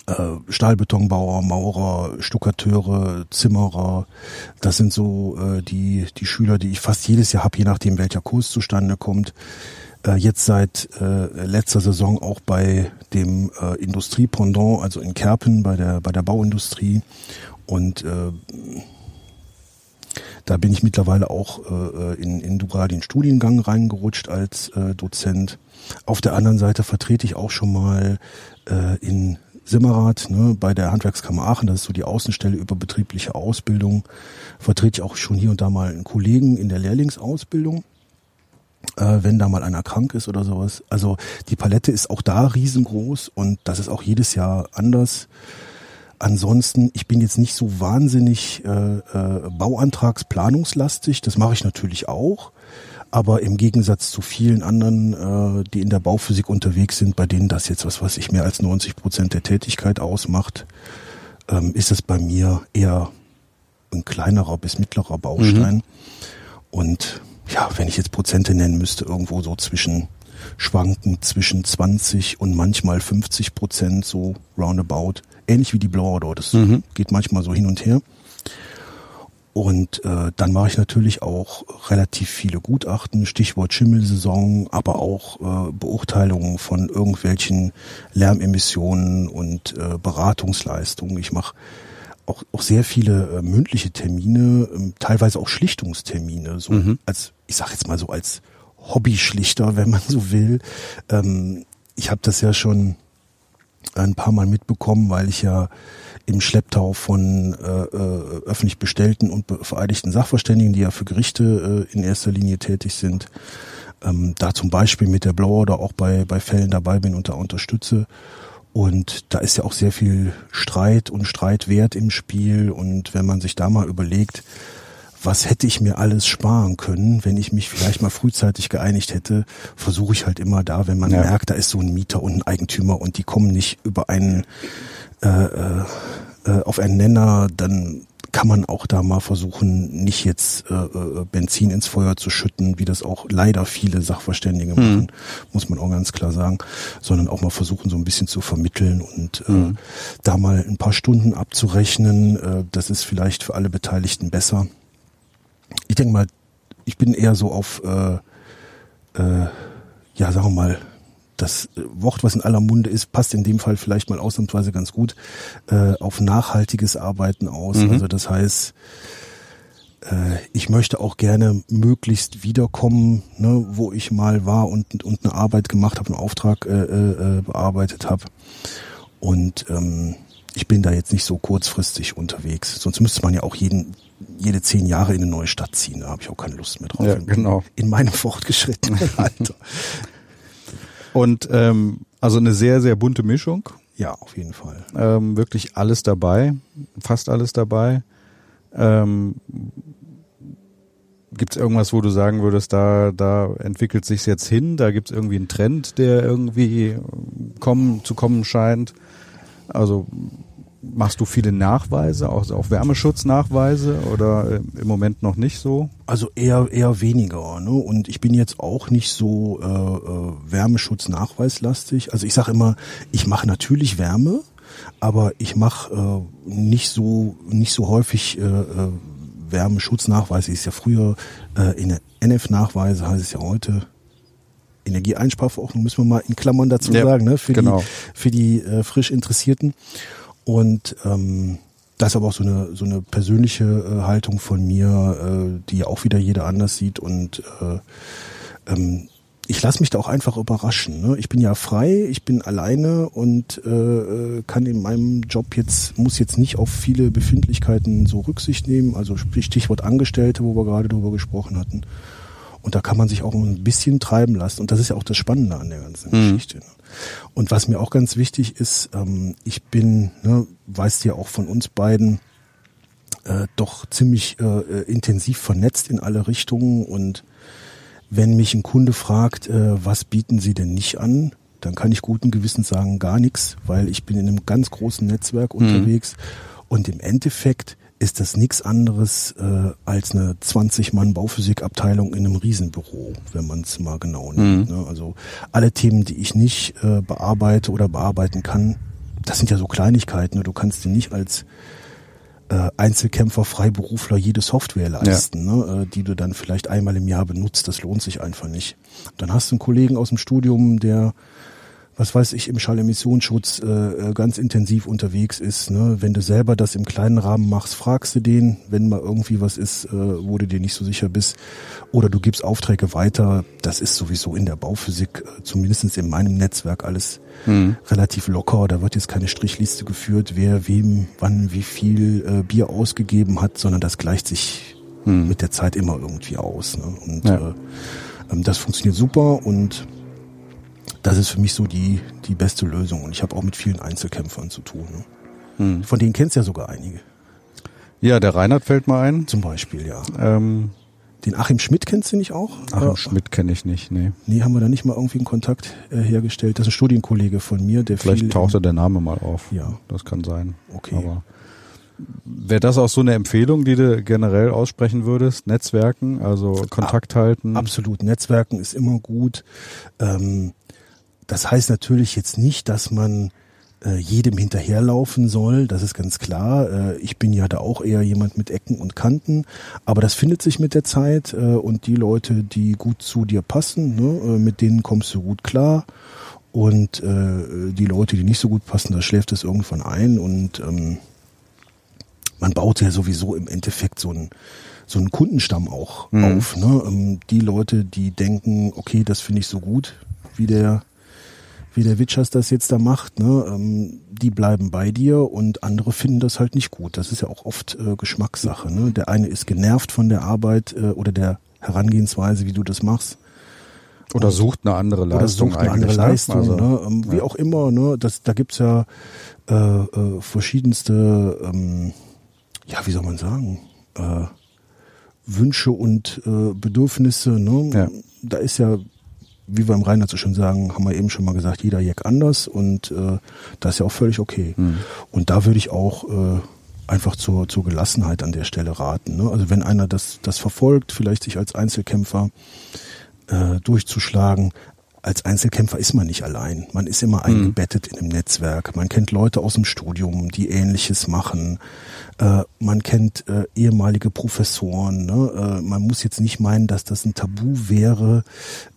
Äh, Stahlbetonbauer, Maurer, Stuckateure, Zimmerer, das sind so äh, die die Schüler, die ich fast jedes Jahr habe, je nachdem welcher Kurs zustande kommt äh, jetzt seit äh, letzter Saison auch bei dem äh, Industriependant, also in Kerpen bei der bei der Bauindustrie. Und äh, da bin ich mittlerweile auch äh, in, in Dural den Studiengang reingerutscht als äh, Dozent. Auf der anderen Seite vertrete ich auch schon mal äh, in Simmerath ne, bei der Handwerkskammer Aachen, das ist so die Außenstelle über betriebliche Ausbildung, vertrete ich auch schon hier und da mal einen Kollegen in der Lehrlingsausbildung äh, wenn da mal einer krank ist oder sowas. Also die Palette ist auch da riesengroß und das ist auch jedes Jahr anders. Ansonsten, ich bin jetzt nicht so wahnsinnig äh, äh, Bauantragsplanungslastig, das mache ich natürlich auch. Aber im Gegensatz zu vielen anderen, äh, die in der Bauphysik unterwegs sind, bei denen das jetzt, was weiß ich, mehr als 90 Prozent der Tätigkeit ausmacht, ähm, ist es bei mir eher ein kleinerer bis mittlerer Baustein. Mhm. Und ja, wenn ich jetzt Prozente nennen müsste, irgendwo so zwischen schwanken zwischen 20 und manchmal 50 Prozent so roundabout. Ähnlich wie die Blower dort. Das mhm. geht manchmal so hin und her. Und äh, dann mache ich natürlich auch relativ viele Gutachten, Stichwort Schimmelsaison, aber auch äh, Beurteilungen von irgendwelchen Lärmemissionen und äh, Beratungsleistungen. Ich mache auch, auch sehr viele äh, mündliche Termine, ähm, teilweise auch Schlichtungstermine, so mhm. als, ich sag jetzt mal so als Hobbyschlichter, wenn man so will. Ähm, ich habe das ja schon ein paar Mal mitbekommen, weil ich ja im Schlepptau von äh, äh, öffentlich bestellten und vereidigten Sachverständigen, die ja für Gerichte äh, in erster Linie tätig sind, ähm, da zum Beispiel mit der Blower oder auch bei, bei Fällen dabei bin und da unterstütze. Und da ist ja auch sehr viel Streit und Streitwert im Spiel. Und wenn man sich da mal überlegt, was hätte ich mir alles sparen können, wenn ich mich vielleicht mal frühzeitig geeinigt hätte, versuche ich halt immer da, wenn man ja. merkt, da ist so ein Mieter und ein Eigentümer und die kommen nicht über einen äh, äh, äh auf einen Nenner, dann kann man auch da mal versuchen, nicht jetzt äh, äh, Benzin ins Feuer zu schütten, wie das auch leider viele Sachverständige mhm. machen, muss man auch ganz klar sagen, sondern auch mal versuchen, so ein bisschen zu vermitteln und äh, mhm. da mal ein paar Stunden abzurechnen. Äh, das ist vielleicht für alle Beteiligten besser ich denke mal, ich bin eher so auf, äh, äh, ja, sagen wir mal, das Wort, was in aller Munde ist, passt in dem Fall vielleicht mal ausnahmsweise ganz gut äh, auf nachhaltiges Arbeiten aus. Mhm. Also das heißt, äh, ich möchte auch gerne möglichst wiederkommen, ne, wo ich mal war und, und eine Arbeit gemacht habe, einen Auftrag äh, äh, bearbeitet habe. Und ähm, ich bin da jetzt nicht so kurzfristig unterwegs. Sonst müsste man ja auch jeden jede zehn Jahre in eine neue Stadt ziehen. Da habe ich auch keine Lust mehr drauf.
Ja, genau.
In meinem fortgeschrittenen Alter.
Und ähm, also eine sehr, sehr bunte Mischung.
Ja, auf jeden Fall.
Ähm, wirklich alles dabei, fast alles dabei. Ähm, Gibt es irgendwas, wo du sagen würdest, da, da entwickelt sich jetzt hin, da gibt es irgendwie einen Trend, der irgendwie kommen, zu kommen scheint? Also Machst du viele Nachweise, auch, auch Wärmeschutznachweise oder äh, im Moment noch nicht so?
Also eher eher weniger. Ne? Und ich bin jetzt auch nicht so äh, äh, Wärmeschutznachweislastig. Also ich sage immer, ich mache natürlich Wärme, aber ich mache äh, nicht so nicht so häufig äh, äh Wärmeschutznachweise. Ist ja früher äh, in der NF-Nachweise heißt es ja heute Energieeinsparverordnung müssen wir mal in Klammern dazu ja, sagen, ne? für genau. die für die äh, frisch Interessierten. Und ähm, das ist aber auch so eine so eine persönliche äh, Haltung von mir, äh, die auch wieder jeder anders sieht und äh, ähm, ich lasse mich da auch einfach überraschen. Ne? Ich bin ja frei, ich bin alleine und äh, äh kann in meinem Job jetzt, muss jetzt nicht auf viele Befindlichkeiten so Rücksicht nehmen. Also Stichwort Angestellte, wo wir gerade drüber gesprochen hatten. Und da kann man sich auch ein bisschen treiben lassen. Und das ist ja auch das Spannende an der ganzen mhm. Geschichte. Ne? Und was mir auch ganz wichtig ist, ähm, ich bin, ne, weißt ja auch von uns beiden, äh, doch ziemlich äh, intensiv vernetzt in alle Richtungen. Und wenn mich ein Kunde fragt, äh, was bieten Sie denn nicht an, dann kann ich guten Gewissens sagen, gar nichts, weil ich bin in einem ganz großen Netzwerk mhm. unterwegs. Und im Endeffekt ist das nichts anderes äh, als eine 20-Mann Bauphysikabteilung in einem Riesenbüro, wenn man es mal genau nimmt. Mhm. Ne? Also alle Themen, die ich nicht äh, bearbeite oder bearbeiten kann, das sind ja so Kleinigkeiten. Ne? Du kannst dir nicht als äh, Einzelkämpfer, Freiberufler jede Software leisten, ja. ne? äh, die du dann vielleicht einmal im Jahr benutzt. Das lohnt sich einfach nicht. Dann hast du einen Kollegen aus dem Studium, der was weiß ich, im Schallemissionsschutz äh, äh, ganz intensiv unterwegs ist. Ne? Wenn du selber das im kleinen Rahmen machst, fragst du den, wenn mal irgendwie was ist, äh, wo du dir nicht so sicher bist. Oder du gibst Aufträge weiter. Das ist sowieso in der Bauphysik, äh, zumindest in meinem Netzwerk, alles mhm. relativ locker. Da wird jetzt keine Strichliste geführt, wer wem wann wie viel äh, Bier ausgegeben hat, sondern das gleicht sich mhm. mit der Zeit immer irgendwie aus. Ne? Und ja. äh, ähm, das funktioniert super und das ist für mich so die, die beste Lösung. Und ich habe auch mit vielen Einzelkämpfern zu tun. Ne? Hm. Von denen kennst du ja sogar einige.
Ja, der Reinhard fällt mal ein.
Zum Beispiel, ja. Ähm, den Achim Schmidt kennst du nicht auch?
Achim äh, Schmidt kenne ich nicht, nee.
Nee, haben wir da nicht mal irgendwie einen Kontakt äh, hergestellt? Das ist ein Studienkollege von mir, der
Vielleicht tauchte der Name mal auf. Ja. Das kann sein. Okay. Aber Wäre das auch so eine Empfehlung, die du generell aussprechen würdest? Netzwerken, also Kontakt halten?
Absolut. Netzwerken ist immer gut. Ähm, das heißt natürlich jetzt nicht, dass man äh, jedem hinterherlaufen soll, das ist ganz klar. Äh, ich bin ja da auch eher jemand mit Ecken und Kanten, aber das findet sich mit der Zeit äh, und die Leute, die gut zu dir passen, ne, äh, mit denen kommst du gut klar. Und äh, die Leute, die nicht so gut passen, da schläft es irgendwann ein und ähm, man baut ja sowieso im Endeffekt so einen so einen Kundenstamm auch mhm. auf. Ne? Ähm, die Leute, die denken, okay, das finde ich so gut, wie der wie der Witschers das jetzt da macht, ne, ähm, die bleiben bei dir und andere finden das halt nicht gut. Das ist ja auch oft äh, Geschmackssache. Ne? Der eine ist genervt von der Arbeit äh, oder der Herangehensweise, wie du das machst.
Oder sucht eine andere Leistung
oder sucht eine andere
ne?
Leistung, also, ne? Ähm, wie ja. auch immer, ne? Das, da gibt's ja äh, äh, verschiedenste, ähm, ja, wie soll man sagen, äh, Wünsche und äh, Bedürfnisse. Ne? Ja. Da ist ja, wie wir im Rheinland so schon sagen, haben wir eben schon mal gesagt, jeder Jack anders und äh, das ist ja auch völlig okay. Mhm. Und da würde ich auch äh, einfach zur, zur Gelassenheit an der Stelle raten. Ne? Also wenn einer das, das verfolgt, vielleicht sich als Einzelkämpfer äh, durchzuschlagen, als Einzelkämpfer ist man nicht allein. Man ist immer mhm. eingebettet in einem Netzwerk. Man kennt Leute aus dem Studium, die Ähnliches machen. Äh, man kennt äh, ehemalige Professoren. Ne? Äh, man muss jetzt nicht meinen, dass das ein Tabu wäre,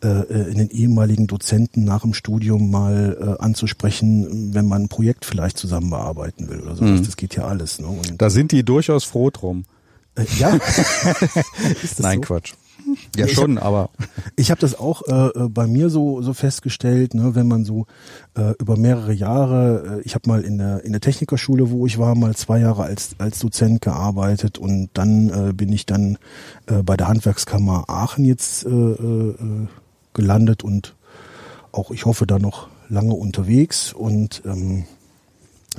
äh, äh, in den ehemaligen Dozenten nach dem Studium mal äh, anzusprechen, wenn man ein Projekt vielleicht zusammen bearbeiten will oder sowas. Mhm. Das geht ja alles. Ne?
Und da sind die durchaus froh drum.
ja.
Nein, so? Quatsch. Ja, ich schon,
hab,
aber.
Ich habe das auch äh, äh, bei mir so, so festgestellt, ne, wenn man so äh, über mehrere Jahre, äh, ich habe mal in der, in der Technikerschule, wo ich war, mal zwei Jahre als, als Dozent gearbeitet und dann äh, bin ich dann äh, bei der Handwerkskammer Aachen jetzt äh, äh, gelandet und auch, ich hoffe, da noch lange unterwegs und ähm,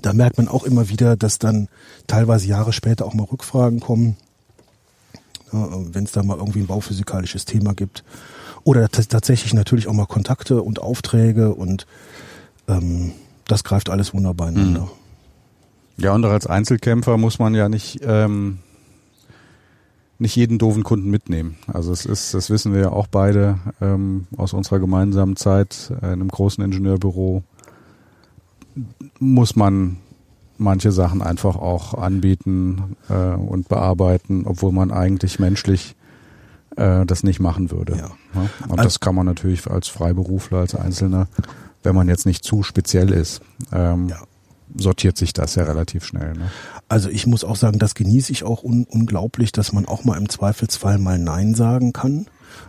da merkt man auch immer wieder, dass dann teilweise Jahre später auch mal Rückfragen kommen wenn es da mal irgendwie ein bauphysikalisches Thema gibt. Oder tatsächlich natürlich auch mal Kontakte und Aufträge und ähm, das greift alles wunderbar ineinander. Mhm.
Ja, und auch als Einzelkämpfer muss man ja nicht ähm, nicht jeden doofen Kunden mitnehmen. Also es ist, das wissen wir ja auch beide ähm, aus unserer gemeinsamen Zeit äh, in einem großen Ingenieurbüro muss man manche Sachen einfach auch anbieten äh, und bearbeiten, obwohl man eigentlich menschlich äh, das nicht machen würde. Ja. Ja? Und also, das kann man natürlich als Freiberufler, als Einzelner, wenn man jetzt nicht zu speziell ist, ähm, ja. sortiert sich das ja relativ schnell. Ne?
Also ich muss auch sagen, das genieße ich auch un unglaublich, dass man auch mal im Zweifelsfall mal Nein sagen kann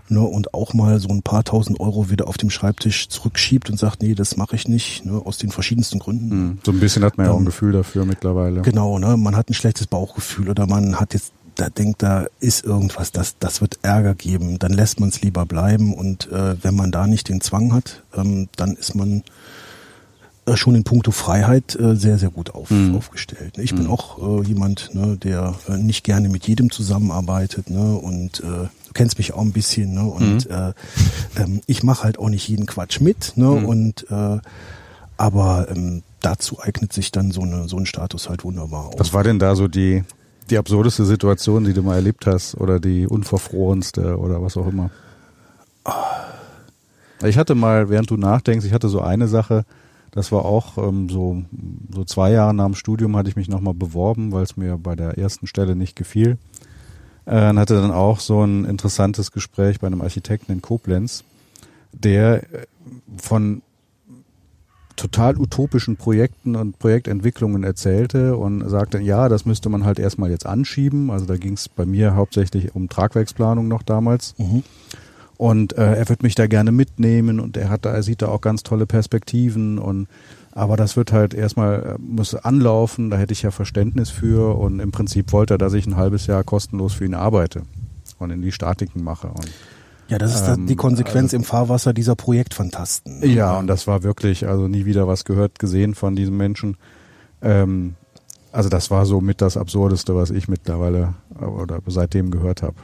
ne, und auch mal so ein paar tausend Euro wieder auf dem Schreibtisch zurückschiebt und sagt, nee, das mache ich nicht, ne, aus den verschiedensten Gründen.
Mhm. So ein bisschen hat man ja auch ein ähm, Gefühl dafür mittlerweile.
Genau, ne, man hat ein schlechtes Bauchgefühl oder man hat jetzt da denkt, da ist irgendwas, das, das wird Ärger geben, dann lässt man es lieber bleiben und äh, wenn man da nicht den Zwang hat, ähm, dann ist man äh, schon in puncto Freiheit äh, sehr, sehr gut auf, mhm. aufgestellt. Ich mhm. bin auch äh, jemand, ne, der äh, nicht gerne mit jedem zusammenarbeitet ne, und äh, du kennst mich auch ein bisschen, ne? Und mhm. äh, ähm, ich mache halt auch nicht jeden Quatsch mit, ne? Mhm. Und äh, aber ähm, dazu eignet sich dann so eine so ein Status halt wunderbar.
Auf. Was war denn da so die die absurdeste Situation, die du mal erlebt hast oder die unverfrorenste oder was auch immer? Ich hatte mal, während du nachdenkst, ich hatte so eine Sache, das war auch ähm, so, so zwei Jahre nach dem Studium hatte ich mich nochmal beworben, weil es mir bei der ersten Stelle nicht gefiel. Äh, und hatte dann auch so ein interessantes Gespräch bei einem Architekten in Koblenz, der äh, von total utopischen Projekten und Projektentwicklungen erzählte und sagte, ja, das müsste man halt erstmal jetzt anschieben. Also da ging es bei mir hauptsächlich um Tragwerksplanung noch damals. Mhm. Und äh, er wird mich da gerne mitnehmen und er hat da, er sieht da auch ganz tolle Perspektiven und aber das wird halt erstmal, äh, muss anlaufen, da hätte ich ja Verständnis für und im Prinzip wollte er, dass ich ein halbes Jahr kostenlos für ihn arbeite und in die Statiken mache. Und,
ja, das ist ähm, die Konsequenz also, im Fahrwasser dieser Projektfantasten.
Ja, und das war wirklich, also nie wieder was gehört, gesehen von diesem Menschen. Ähm, also das war so mit das Absurdeste, was ich mittlerweile äh, oder seitdem gehört habe.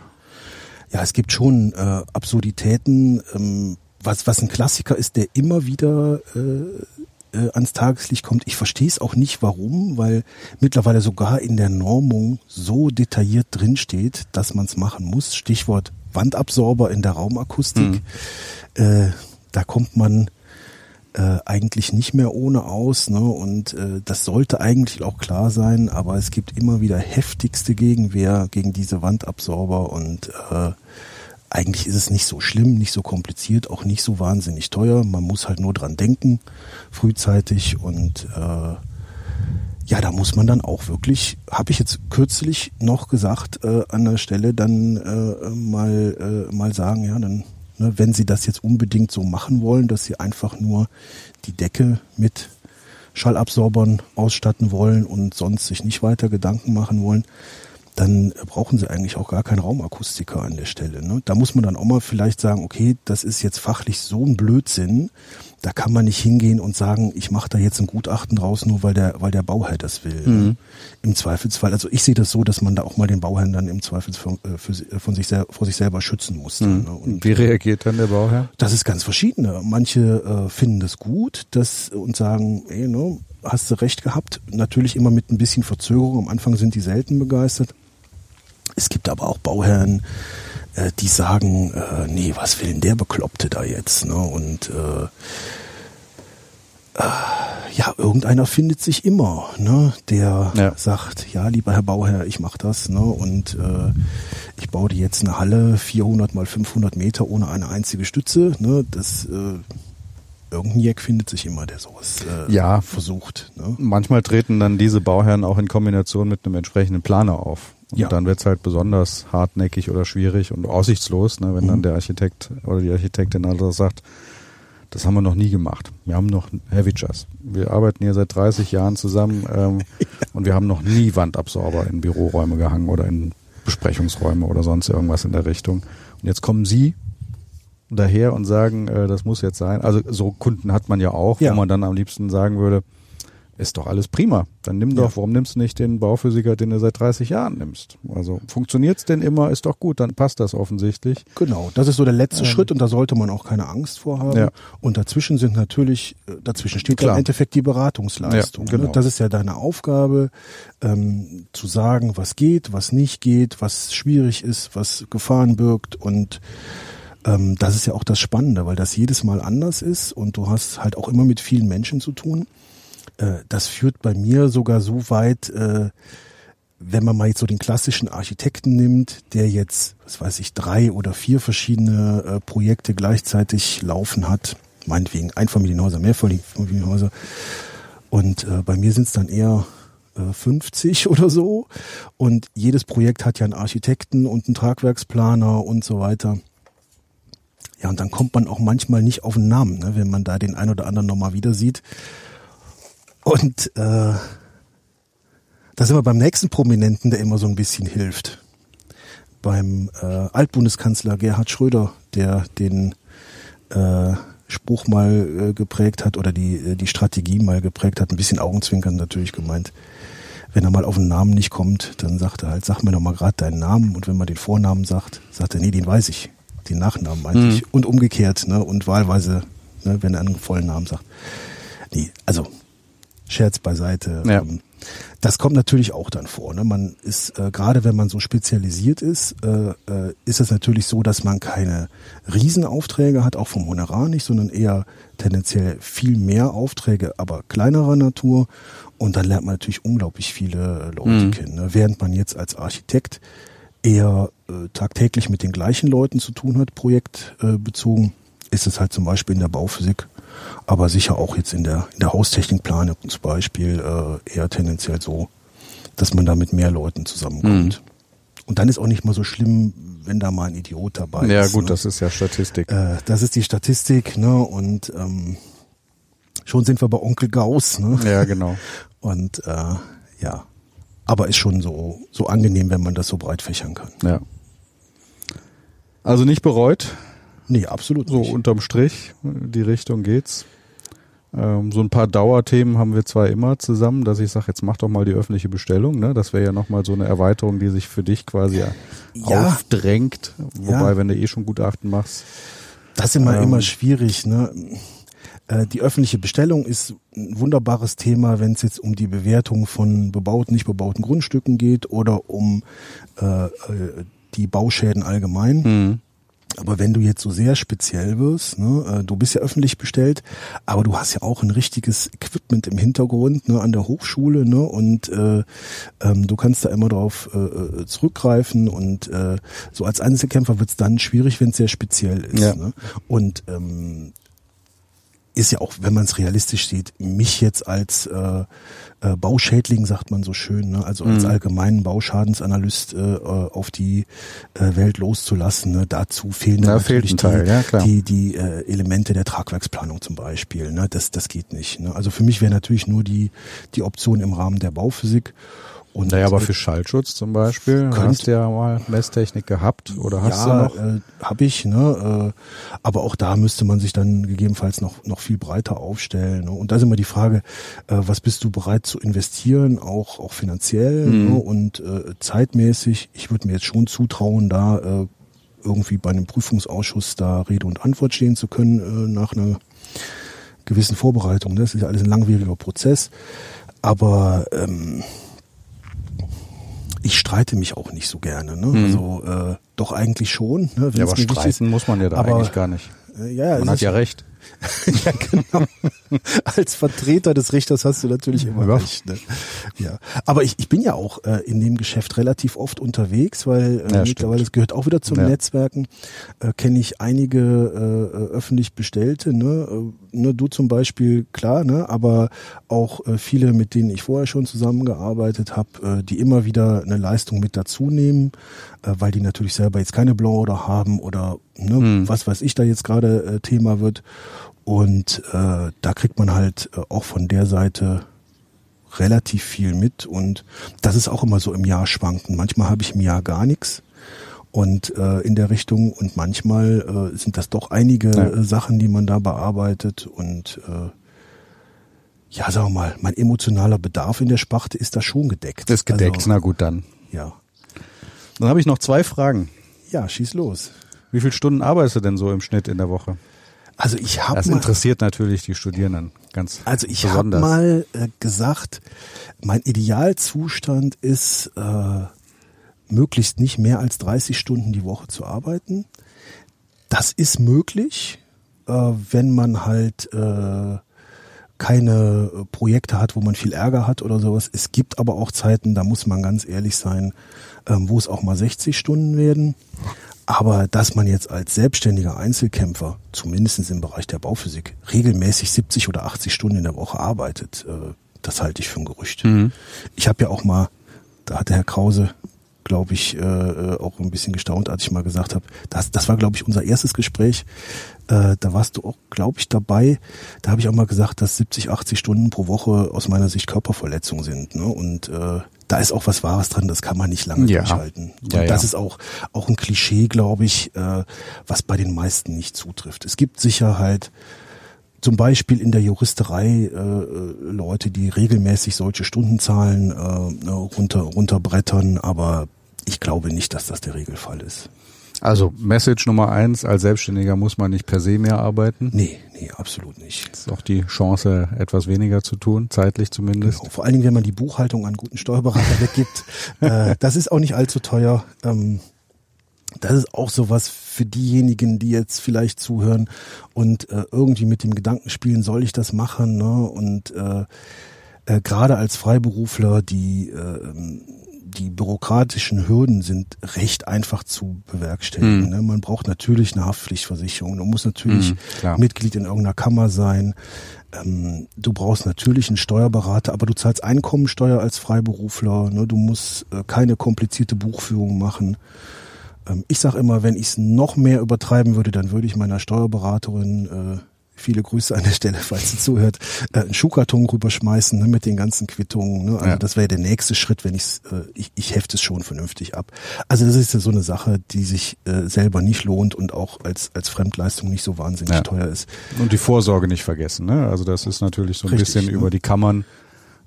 Ja, es gibt schon äh, Absurditäten. Ähm, was, was ein Klassiker ist, der immer wieder äh, äh, ans Tageslicht kommt. Ich verstehe es auch nicht, warum, weil mittlerweile sogar in der Normung so detailliert drinsteht, dass man es machen muss. Stichwort Wandabsorber in der Raumakustik. Mhm. Äh, da kommt man äh, eigentlich nicht mehr ohne aus. Ne? Und äh, das sollte eigentlich auch klar sein, aber es gibt immer wieder heftigste Gegenwehr gegen diese Wandabsorber und äh, eigentlich ist es nicht so schlimm, nicht so kompliziert, auch nicht so wahnsinnig teuer. Man muss halt nur dran denken, frühzeitig und äh, ja, da muss man dann auch wirklich, habe ich jetzt kürzlich noch gesagt, äh, an der Stelle dann äh, mal, äh, mal sagen, ja, dann Ne, wenn sie das jetzt unbedingt so machen wollen, dass sie einfach nur die Decke mit Schallabsorbern ausstatten wollen und sonst sich nicht weiter Gedanken machen wollen, dann brauchen sie eigentlich auch gar keinen Raumakustiker an der Stelle. Ne? Da muss man dann auch mal vielleicht sagen, okay, das ist jetzt fachlich so ein Blödsinn, da kann man nicht hingehen und sagen, ich mache da jetzt ein Gutachten draus, nur weil der, weil der Bauherr das will. Mhm. Im Zweifelsfall, also ich sehe das so, dass man da auch mal den Bauherrn dann im Zweifelsfall äh, für, für, von sich vor sich selber schützen muss.
Mhm. Ne? Und Wie reagiert dann der Bauherr?
Das ist ganz verschiedene. Manche äh, finden das gut dass, und sagen, ey, ne, hast du recht gehabt. Natürlich immer mit ein bisschen Verzögerung. Am Anfang sind die selten begeistert. Es gibt aber auch Bauherren, äh, die sagen, äh, nee, was will denn der Bekloppte da jetzt? Ne? Und äh, äh, ja, irgendeiner findet sich immer, ne, der ja. sagt, ja, lieber Herr Bauherr, ich mach das, ne, und äh, ich baue dir jetzt eine Halle 400 mal 500 Meter ohne eine einzige Stütze, ne, das äh, irgendein Jack findet sich immer, der sowas äh, ja, versucht. Ne?
Manchmal treten dann diese Bauherren auch in Kombination mit einem entsprechenden Planer auf. Und ja. dann wird's halt besonders hartnäckig oder schwierig und aussichtslos, ne, wenn mhm. dann der Architekt oder die Architektin also sagt, das haben wir noch nie gemacht. Wir haben noch Heavy Just. Wir arbeiten hier seit 30 Jahren zusammen ähm, ja. und wir haben noch nie Wandabsorber in Büroräume gehangen oder in Besprechungsräume oder sonst irgendwas in der Richtung. Und jetzt kommen Sie daher und sagen, äh, das muss jetzt sein. Also so Kunden hat man ja auch, ja. wo man dann am liebsten sagen würde, ist doch alles prima. Dann nimm doch, ja. warum nimmst du nicht den Bauphysiker, den du seit 30 Jahren nimmst? Also funktioniert's denn immer, ist doch gut, dann passt das offensichtlich.
Genau, das ist so der letzte ähm. Schritt und da sollte man auch keine Angst vor haben. Ja. Und dazwischen sind natürlich, äh, dazwischen steht Klar. im Endeffekt die Beratungsleistung. Ja, ne? genau. Das ist ja deine Aufgabe, ähm, zu sagen, was geht, was nicht geht, was schwierig ist, was Gefahren birgt und ähm, das ist ja auch das Spannende, weil das jedes Mal anders ist und du hast halt auch immer mit vielen Menschen zu tun. Äh, das führt bei mir sogar so weit, äh, wenn man mal jetzt so den klassischen Architekten nimmt, der jetzt, was weiß ich, drei oder vier verschiedene äh, Projekte gleichzeitig laufen hat, meinetwegen Einfamilienhäuser, Mehrfamilienhäuser, und äh, bei mir sind es dann eher 50 äh, oder so. Und jedes Projekt hat ja einen Architekten und einen Tragwerksplaner und so weiter. Ja, und dann kommt man auch manchmal nicht auf den Namen, ne, wenn man da den ein oder anderen nochmal wieder sieht. Und äh, da sind wir beim nächsten Prominenten, der immer so ein bisschen hilft. Beim äh, Altbundeskanzler Gerhard Schröder, der den äh, Spruch mal äh, geprägt hat oder die, äh, die Strategie mal geprägt hat, ein bisschen Augenzwinkern natürlich gemeint. Wenn er mal auf den Namen nicht kommt, dann sagt er halt, sag mir doch mal gerade deinen Namen. Und wenn man den Vornamen sagt, sagt er, nee, den weiß ich. Den Nachnamen meinte mhm. ich. Und umgekehrt, ne? Und wahlweise, ne, wenn er einen vollen Namen sagt. Nee, also Scherz beiseite. Ja. Ähm, das kommt natürlich auch dann vor. Ne? Man ist, äh, gerade wenn man so spezialisiert ist, äh, äh, ist es natürlich so, dass man keine Riesenaufträge hat, auch vom Honorar nicht, sondern eher tendenziell viel mehr Aufträge, aber kleinerer Natur. Und dann lernt man natürlich unglaublich viele Leute mhm. kennen. Ne? Während man jetzt als Architekt eher äh, tagtäglich mit den gleichen Leuten zu tun hat, projektbezogen, ist es halt zum Beispiel in der Bauphysik aber sicher auch jetzt in der, in der Haustechnikplanung zum Beispiel äh, eher tendenziell so, dass man da mit mehr Leuten zusammenkommt. Mhm. Und dann ist auch nicht mal so schlimm, wenn da mal ein Idiot dabei
ja,
ist.
Ja gut, ne? das ist ja Statistik.
Äh, das ist die Statistik, ne? Und ähm, schon sind wir bei Onkel Gauss, ne?
Ja, genau.
Und äh, ja, aber ist schon so so angenehm, wenn man das so breit fächern kann.
Ja. Also nicht bereut,
Nee, absolut
so nicht. So unterm Strich, die Richtung geht's. Ähm, so ein paar Dauerthemen haben wir zwar immer zusammen, dass ich sage, jetzt mach doch mal die öffentliche Bestellung. Ne? Das wäre ja nochmal so eine Erweiterung, die sich für dich quasi ja. aufdrängt. Wobei, ja. wenn du eh schon Gutachten machst.
Das ist immer, ähm, immer schwierig. Ne? Äh, die öffentliche Bestellung ist ein wunderbares Thema, wenn es jetzt um die Bewertung von bebauten, nicht bebauten Grundstücken geht oder um äh, äh die Bauschäden allgemein. Mhm. Aber wenn du jetzt so sehr speziell wirst, ne, äh, du bist ja öffentlich bestellt, aber du hast ja auch ein richtiges Equipment im Hintergrund ne, an der Hochschule ne, und äh, ähm, du kannst da immer drauf äh, äh zurückgreifen und äh, so als Einzelkämpfer wird es dann schwierig, wenn es sehr speziell ist. Ja. Ne? Und ähm, ist ja auch, wenn man es realistisch sieht, mich jetzt als äh, äh, Bauschädling, sagt man so schön, ne? also als mhm. allgemeinen Bauschadensanalyst äh, auf die äh, Welt loszulassen. Ne? Dazu fehlen
da
natürlich
fehlt Teil,
die,
ja,
die, die äh, Elemente der Tragwerksplanung zum Beispiel. Ne? Das, das geht nicht. Ne? Also für mich wäre natürlich nur die, die Option im Rahmen der Bauphysik.
Und naja, aber für Schallschutz zum Beispiel, könnt, hast du ja mal Messtechnik gehabt oder hast
ja,
du noch?
Äh, habe ich, ne? Äh, aber auch da müsste man sich dann gegebenenfalls noch noch viel breiter aufstellen. Ne? Und da ist immer die Frage, äh, was bist du bereit zu investieren, auch auch finanziell mhm. ne? und äh, zeitmäßig. Ich würde mir jetzt schon zutrauen, da äh, irgendwie bei einem Prüfungsausschuss da Rede und Antwort stehen zu können äh, nach einer gewissen Vorbereitung. Ne? Das ist ja alles ein langwieriger Prozess. Aber ähm, ich streite mich auch nicht so gerne. Ne? Mhm. Also äh, doch eigentlich schon.
Ne? Ja, aber streiten ist, muss man ja da aber, eigentlich gar nicht. Äh, ja, man hat ja recht.
ja, genau. Als Vertreter des Richters hast du natürlich immer ja. recht. Ne? Ja, aber ich, ich bin ja auch äh, in dem Geschäft relativ oft unterwegs, weil äh, ja, mittlerweile es gehört auch wieder zum ja. Netzwerken. Äh, Kenne ich einige äh, äh, öffentlich Bestellte, ne? Ne, du zum Beispiel, klar, ne? Aber auch äh, viele, mit denen ich vorher schon zusammengearbeitet habe, äh, die immer wieder eine Leistung mit dazu nehmen, äh, weil die natürlich selber jetzt keine Blower haben oder ne, hm. was weiß ich da jetzt gerade äh, Thema wird. Und äh, da kriegt man halt äh, auch von der Seite relativ viel mit. Und das ist auch immer so im Jahr schwanken. Manchmal habe ich im Jahr gar nichts und äh, in der Richtung und manchmal äh, sind das doch einige ja. äh, Sachen, die man da bearbeitet und äh, ja, sagen wir mal, mein emotionaler Bedarf in der Sparte ist da schon gedeckt.
Ist gedeckt, also, na gut dann.
Ja.
Dann habe ich noch zwei Fragen.
Ja, schieß los.
Wie viele Stunden arbeitest du denn so im Schnitt in der Woche?
Also ich habe
Das interessiert natürlich die Studierenden ganz
Also ich habe mal äh, gesagt, mein Idealzustand ist äh, möglichst nicht mehr als 30 Stunden die Woche zu arbeiten. Das ist möglich, äh, wenn man halt äh, keine Projekte hat, wo man viel Ärger hat oder sowas. Es gibt aber auch Zeiten, da muss man ganz ehrlich sein, ähm, wo es auch mal 60 Stunden werden. Aber dass man jetzt als selbstständiger Einzelkämpfer, zumindest im Bereich der Bauphysik, regelmäßig 70 oder 80 Stunden in der Woche arbeitet, äh, das halte ich für ein Gerücht. Mhm. Ich habe ja auch mal, da hat der Herr Krause, glaube ich, äh, äh, auch ein bisschen gestaunt, als ich mal gesagt habe, das, das war, glaube ich, unser erstes Gespräch. Äh, da warst du auch, glaube ich, dabei. Da habe ich auch mal gesagt, dass 70, 80 Stunden pro Woche aus meiner Sicht Körperverletzung sind. Ne? Und äh, da ist auch was Wahres dran, das kann man nicht lange ja. durchhalten. Und ja, das ist auch, auch ein Klischee, glaube ich, äh, was bei den meisten nicht zutrifft. Es gibt Sicherheit, zum Beispiel in der Juristerei äh, äh Leute, die regelmäßig solche Stundenzahlen äh, runter, runterbrettern, aber ich glaube nicht, dass das der Regelfall ist.
Also Message Nummer eins, als Selbstständiger muss man nicht per se mehr arbeiten.
Nee, nee, absolut nicht.
Das ist auch die Chance, etwas weniger zu tun, zeitlich zumindest.
Genau. Vor allen Dingen, wenn man die Buchhaltung an guten Steuerberater weggibt. äh, das ist auch nicht allzu teuer. Ähm, das ist auch sowas für diejenigen, die jetzt vielleicht zuhören und äh, irgendwie mit dem Gedanken spielen, soll ich das machen? Ne? Und äh, äh, gerade als Freiberufler, die äh, die bürokratischen Hürden sind recht einfach zu bewerkstelligen. Mhm. Man braucht natürlich eine Haftpflichtversicherung. Man muss natürlich mhm, Mitglied in irgendeiner Kammer sein. Ähm, du brauchst natürlich einen Steuerberater, aber du zahlst Einkommensteuer als Freiberufler. Ne? Du musst äh, keine komplizierte Buchführung machen. Ähm, ich sage immer, wenn ich es noch mehr übertreiben würde, dann würde ich meiner Steuerberaterin äh, viele Grüße an der Stelle, falls sie zuhört, äh, einen Schuhkarton rüberschmeißen ne, mit den ganzen Quittungen. Ne? Also ja. das wäre der nächste Schritt, wenn ich's, äh, ich, ich hefte es schon vernünftig ab. Also das ist ja so eine Sache, die sich äh, selber nicht lohnt und auch als, als Fremdleistung nicht so wahnsinnig ja. teuer ist.
Und die Vorsorge nicht vergessen. Ne? Also das ist natürlich so ein Richtig, bisschen ne? über die Kammern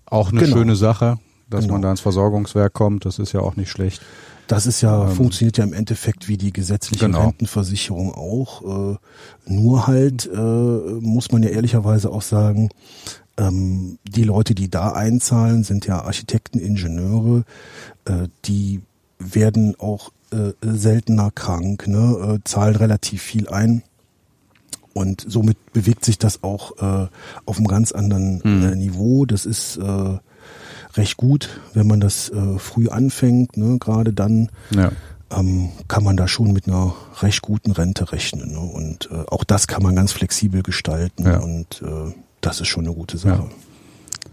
auch eine genau. schöne Sache, dass genau. man da ins Versorgungswerk kommt. Das ist ja auch nicht schlecht.
Das ist ja, ähm, funktioniert ja im Endeffekt wie die gesetzliche genau. Rentenversicherung auch. Äh, nur halt, äh, muss man ja ehrlicherweise auch sagen, ähm, die Leute, die da einzahlen, sind ja Architekten, Ingenieure, äh, die werden auch äh, seltener krank, ne, äh, zahlen relativ viel ein. Und somit bewegt sich das auch äh, auf einem ganz anderen mhm. äh, Niveau. Das ist äh, recht gut, wenn man das äh, früh anfängt, ne? gerade dann. Ja. ähm, kann man da schon mit einer recht guten Rente rechnen. Ne? Und äh, auch das kann man ganz flexibel gestalten
Ja.
und äh, das ist schon eine gute Sache.
Ja.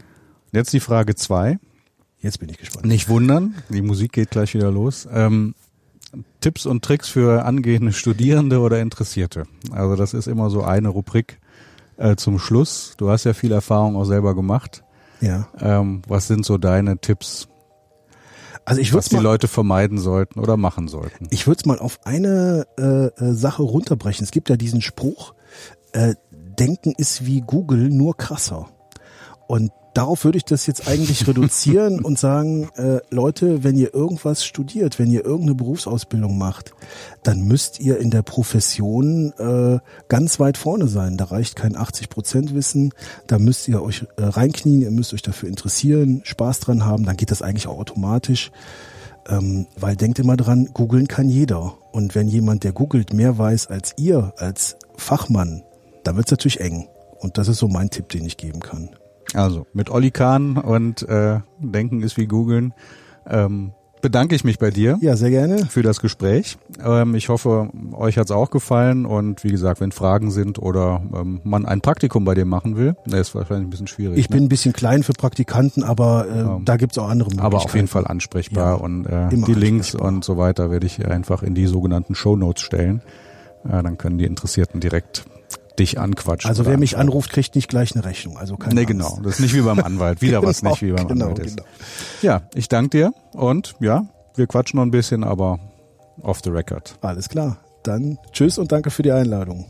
Jetzt die Frage zwei.
Jetzt bin ich gespannt.
Nicht wundern, die Musik geht gleich wieder los. Ähm, Tipps und Tricks für angehende Studierende oder Interessierte. Also das ist immer so eine Rubrik äh, zum Schluss. Du hast ja viel Erfahrung auch selber gemacht.
Ja.
Ähm, was sind so deine Tipps,
Also ich
was
würde
die
mal,
Leute vermeiden sollten oder machen sollten?
ich würde es mal auf eine äh, äh, Sache runterbrechen. Es gibt ja diesen Spruch: äh, Denken ist wie Google, nur krasser. Und darauf würde ich das jetzt eigentlich reduzieren und sagen, äh, Leute, wenn ihr irgendwas studiert, wenn ihr irgendeine Berufsausbildung macht, dann müsst ihr in der Profession äh, ganz weit vorne sein. Da reicht kein 80 Prozent Wissen. Da müsst ihr euch äh, reinknien, ihr müsst euch dafür interessieren, Spaß dran haben. Dann geht das eigentlich auch automatisch. Ähm, weil denkt immer dran, googeln kann jeder. Und wenn jemand, der googelt, mehr weiß als ihr, als Fachmann, dann wird's natürlich eng. Und das ist so mein Tipp, den ich geben kann.
Also mit Olli Kahn und äh, Denken ist wie googeln. Ähm, bedanke ich mich bei dir
Ja, sehr gerne.
für das Gespräch. Ähm, ich hoffe, euch hat's auch gefallen und wie gesagt, wenn Fragen sind oder ähm, man ein Praktikum bei dir machen will, das ist wahrscheinlich ein bisschen schwierig.
Ich
ne?
bin ein bisschen klein für Praktikanten, aber äh,
Ja.
da gibt's auch andere Möglichkeiten.
aber auf jeden Fall ansprechbar
Ja,
und äh, die Links und so weiter werde ich einfach in die sogenannten Show Notes stellen. Äh, dann können die Interessierten direkt dich anquatschen.
Also wer mich anruft, kriegt nicht gleich eine Rechnung. Also keine
Nee,
Angst.
genau. Das ist nicht wie beim Anwalt. Wieder was
Genau,
nicht wie beim
genau,
Anwalt ist.
genau.
Ja, ich danke dir und ja, wir quatschen noch ein bisschen, aber off the record.
Alles klar. Dann tschüss und danke für die Einladung.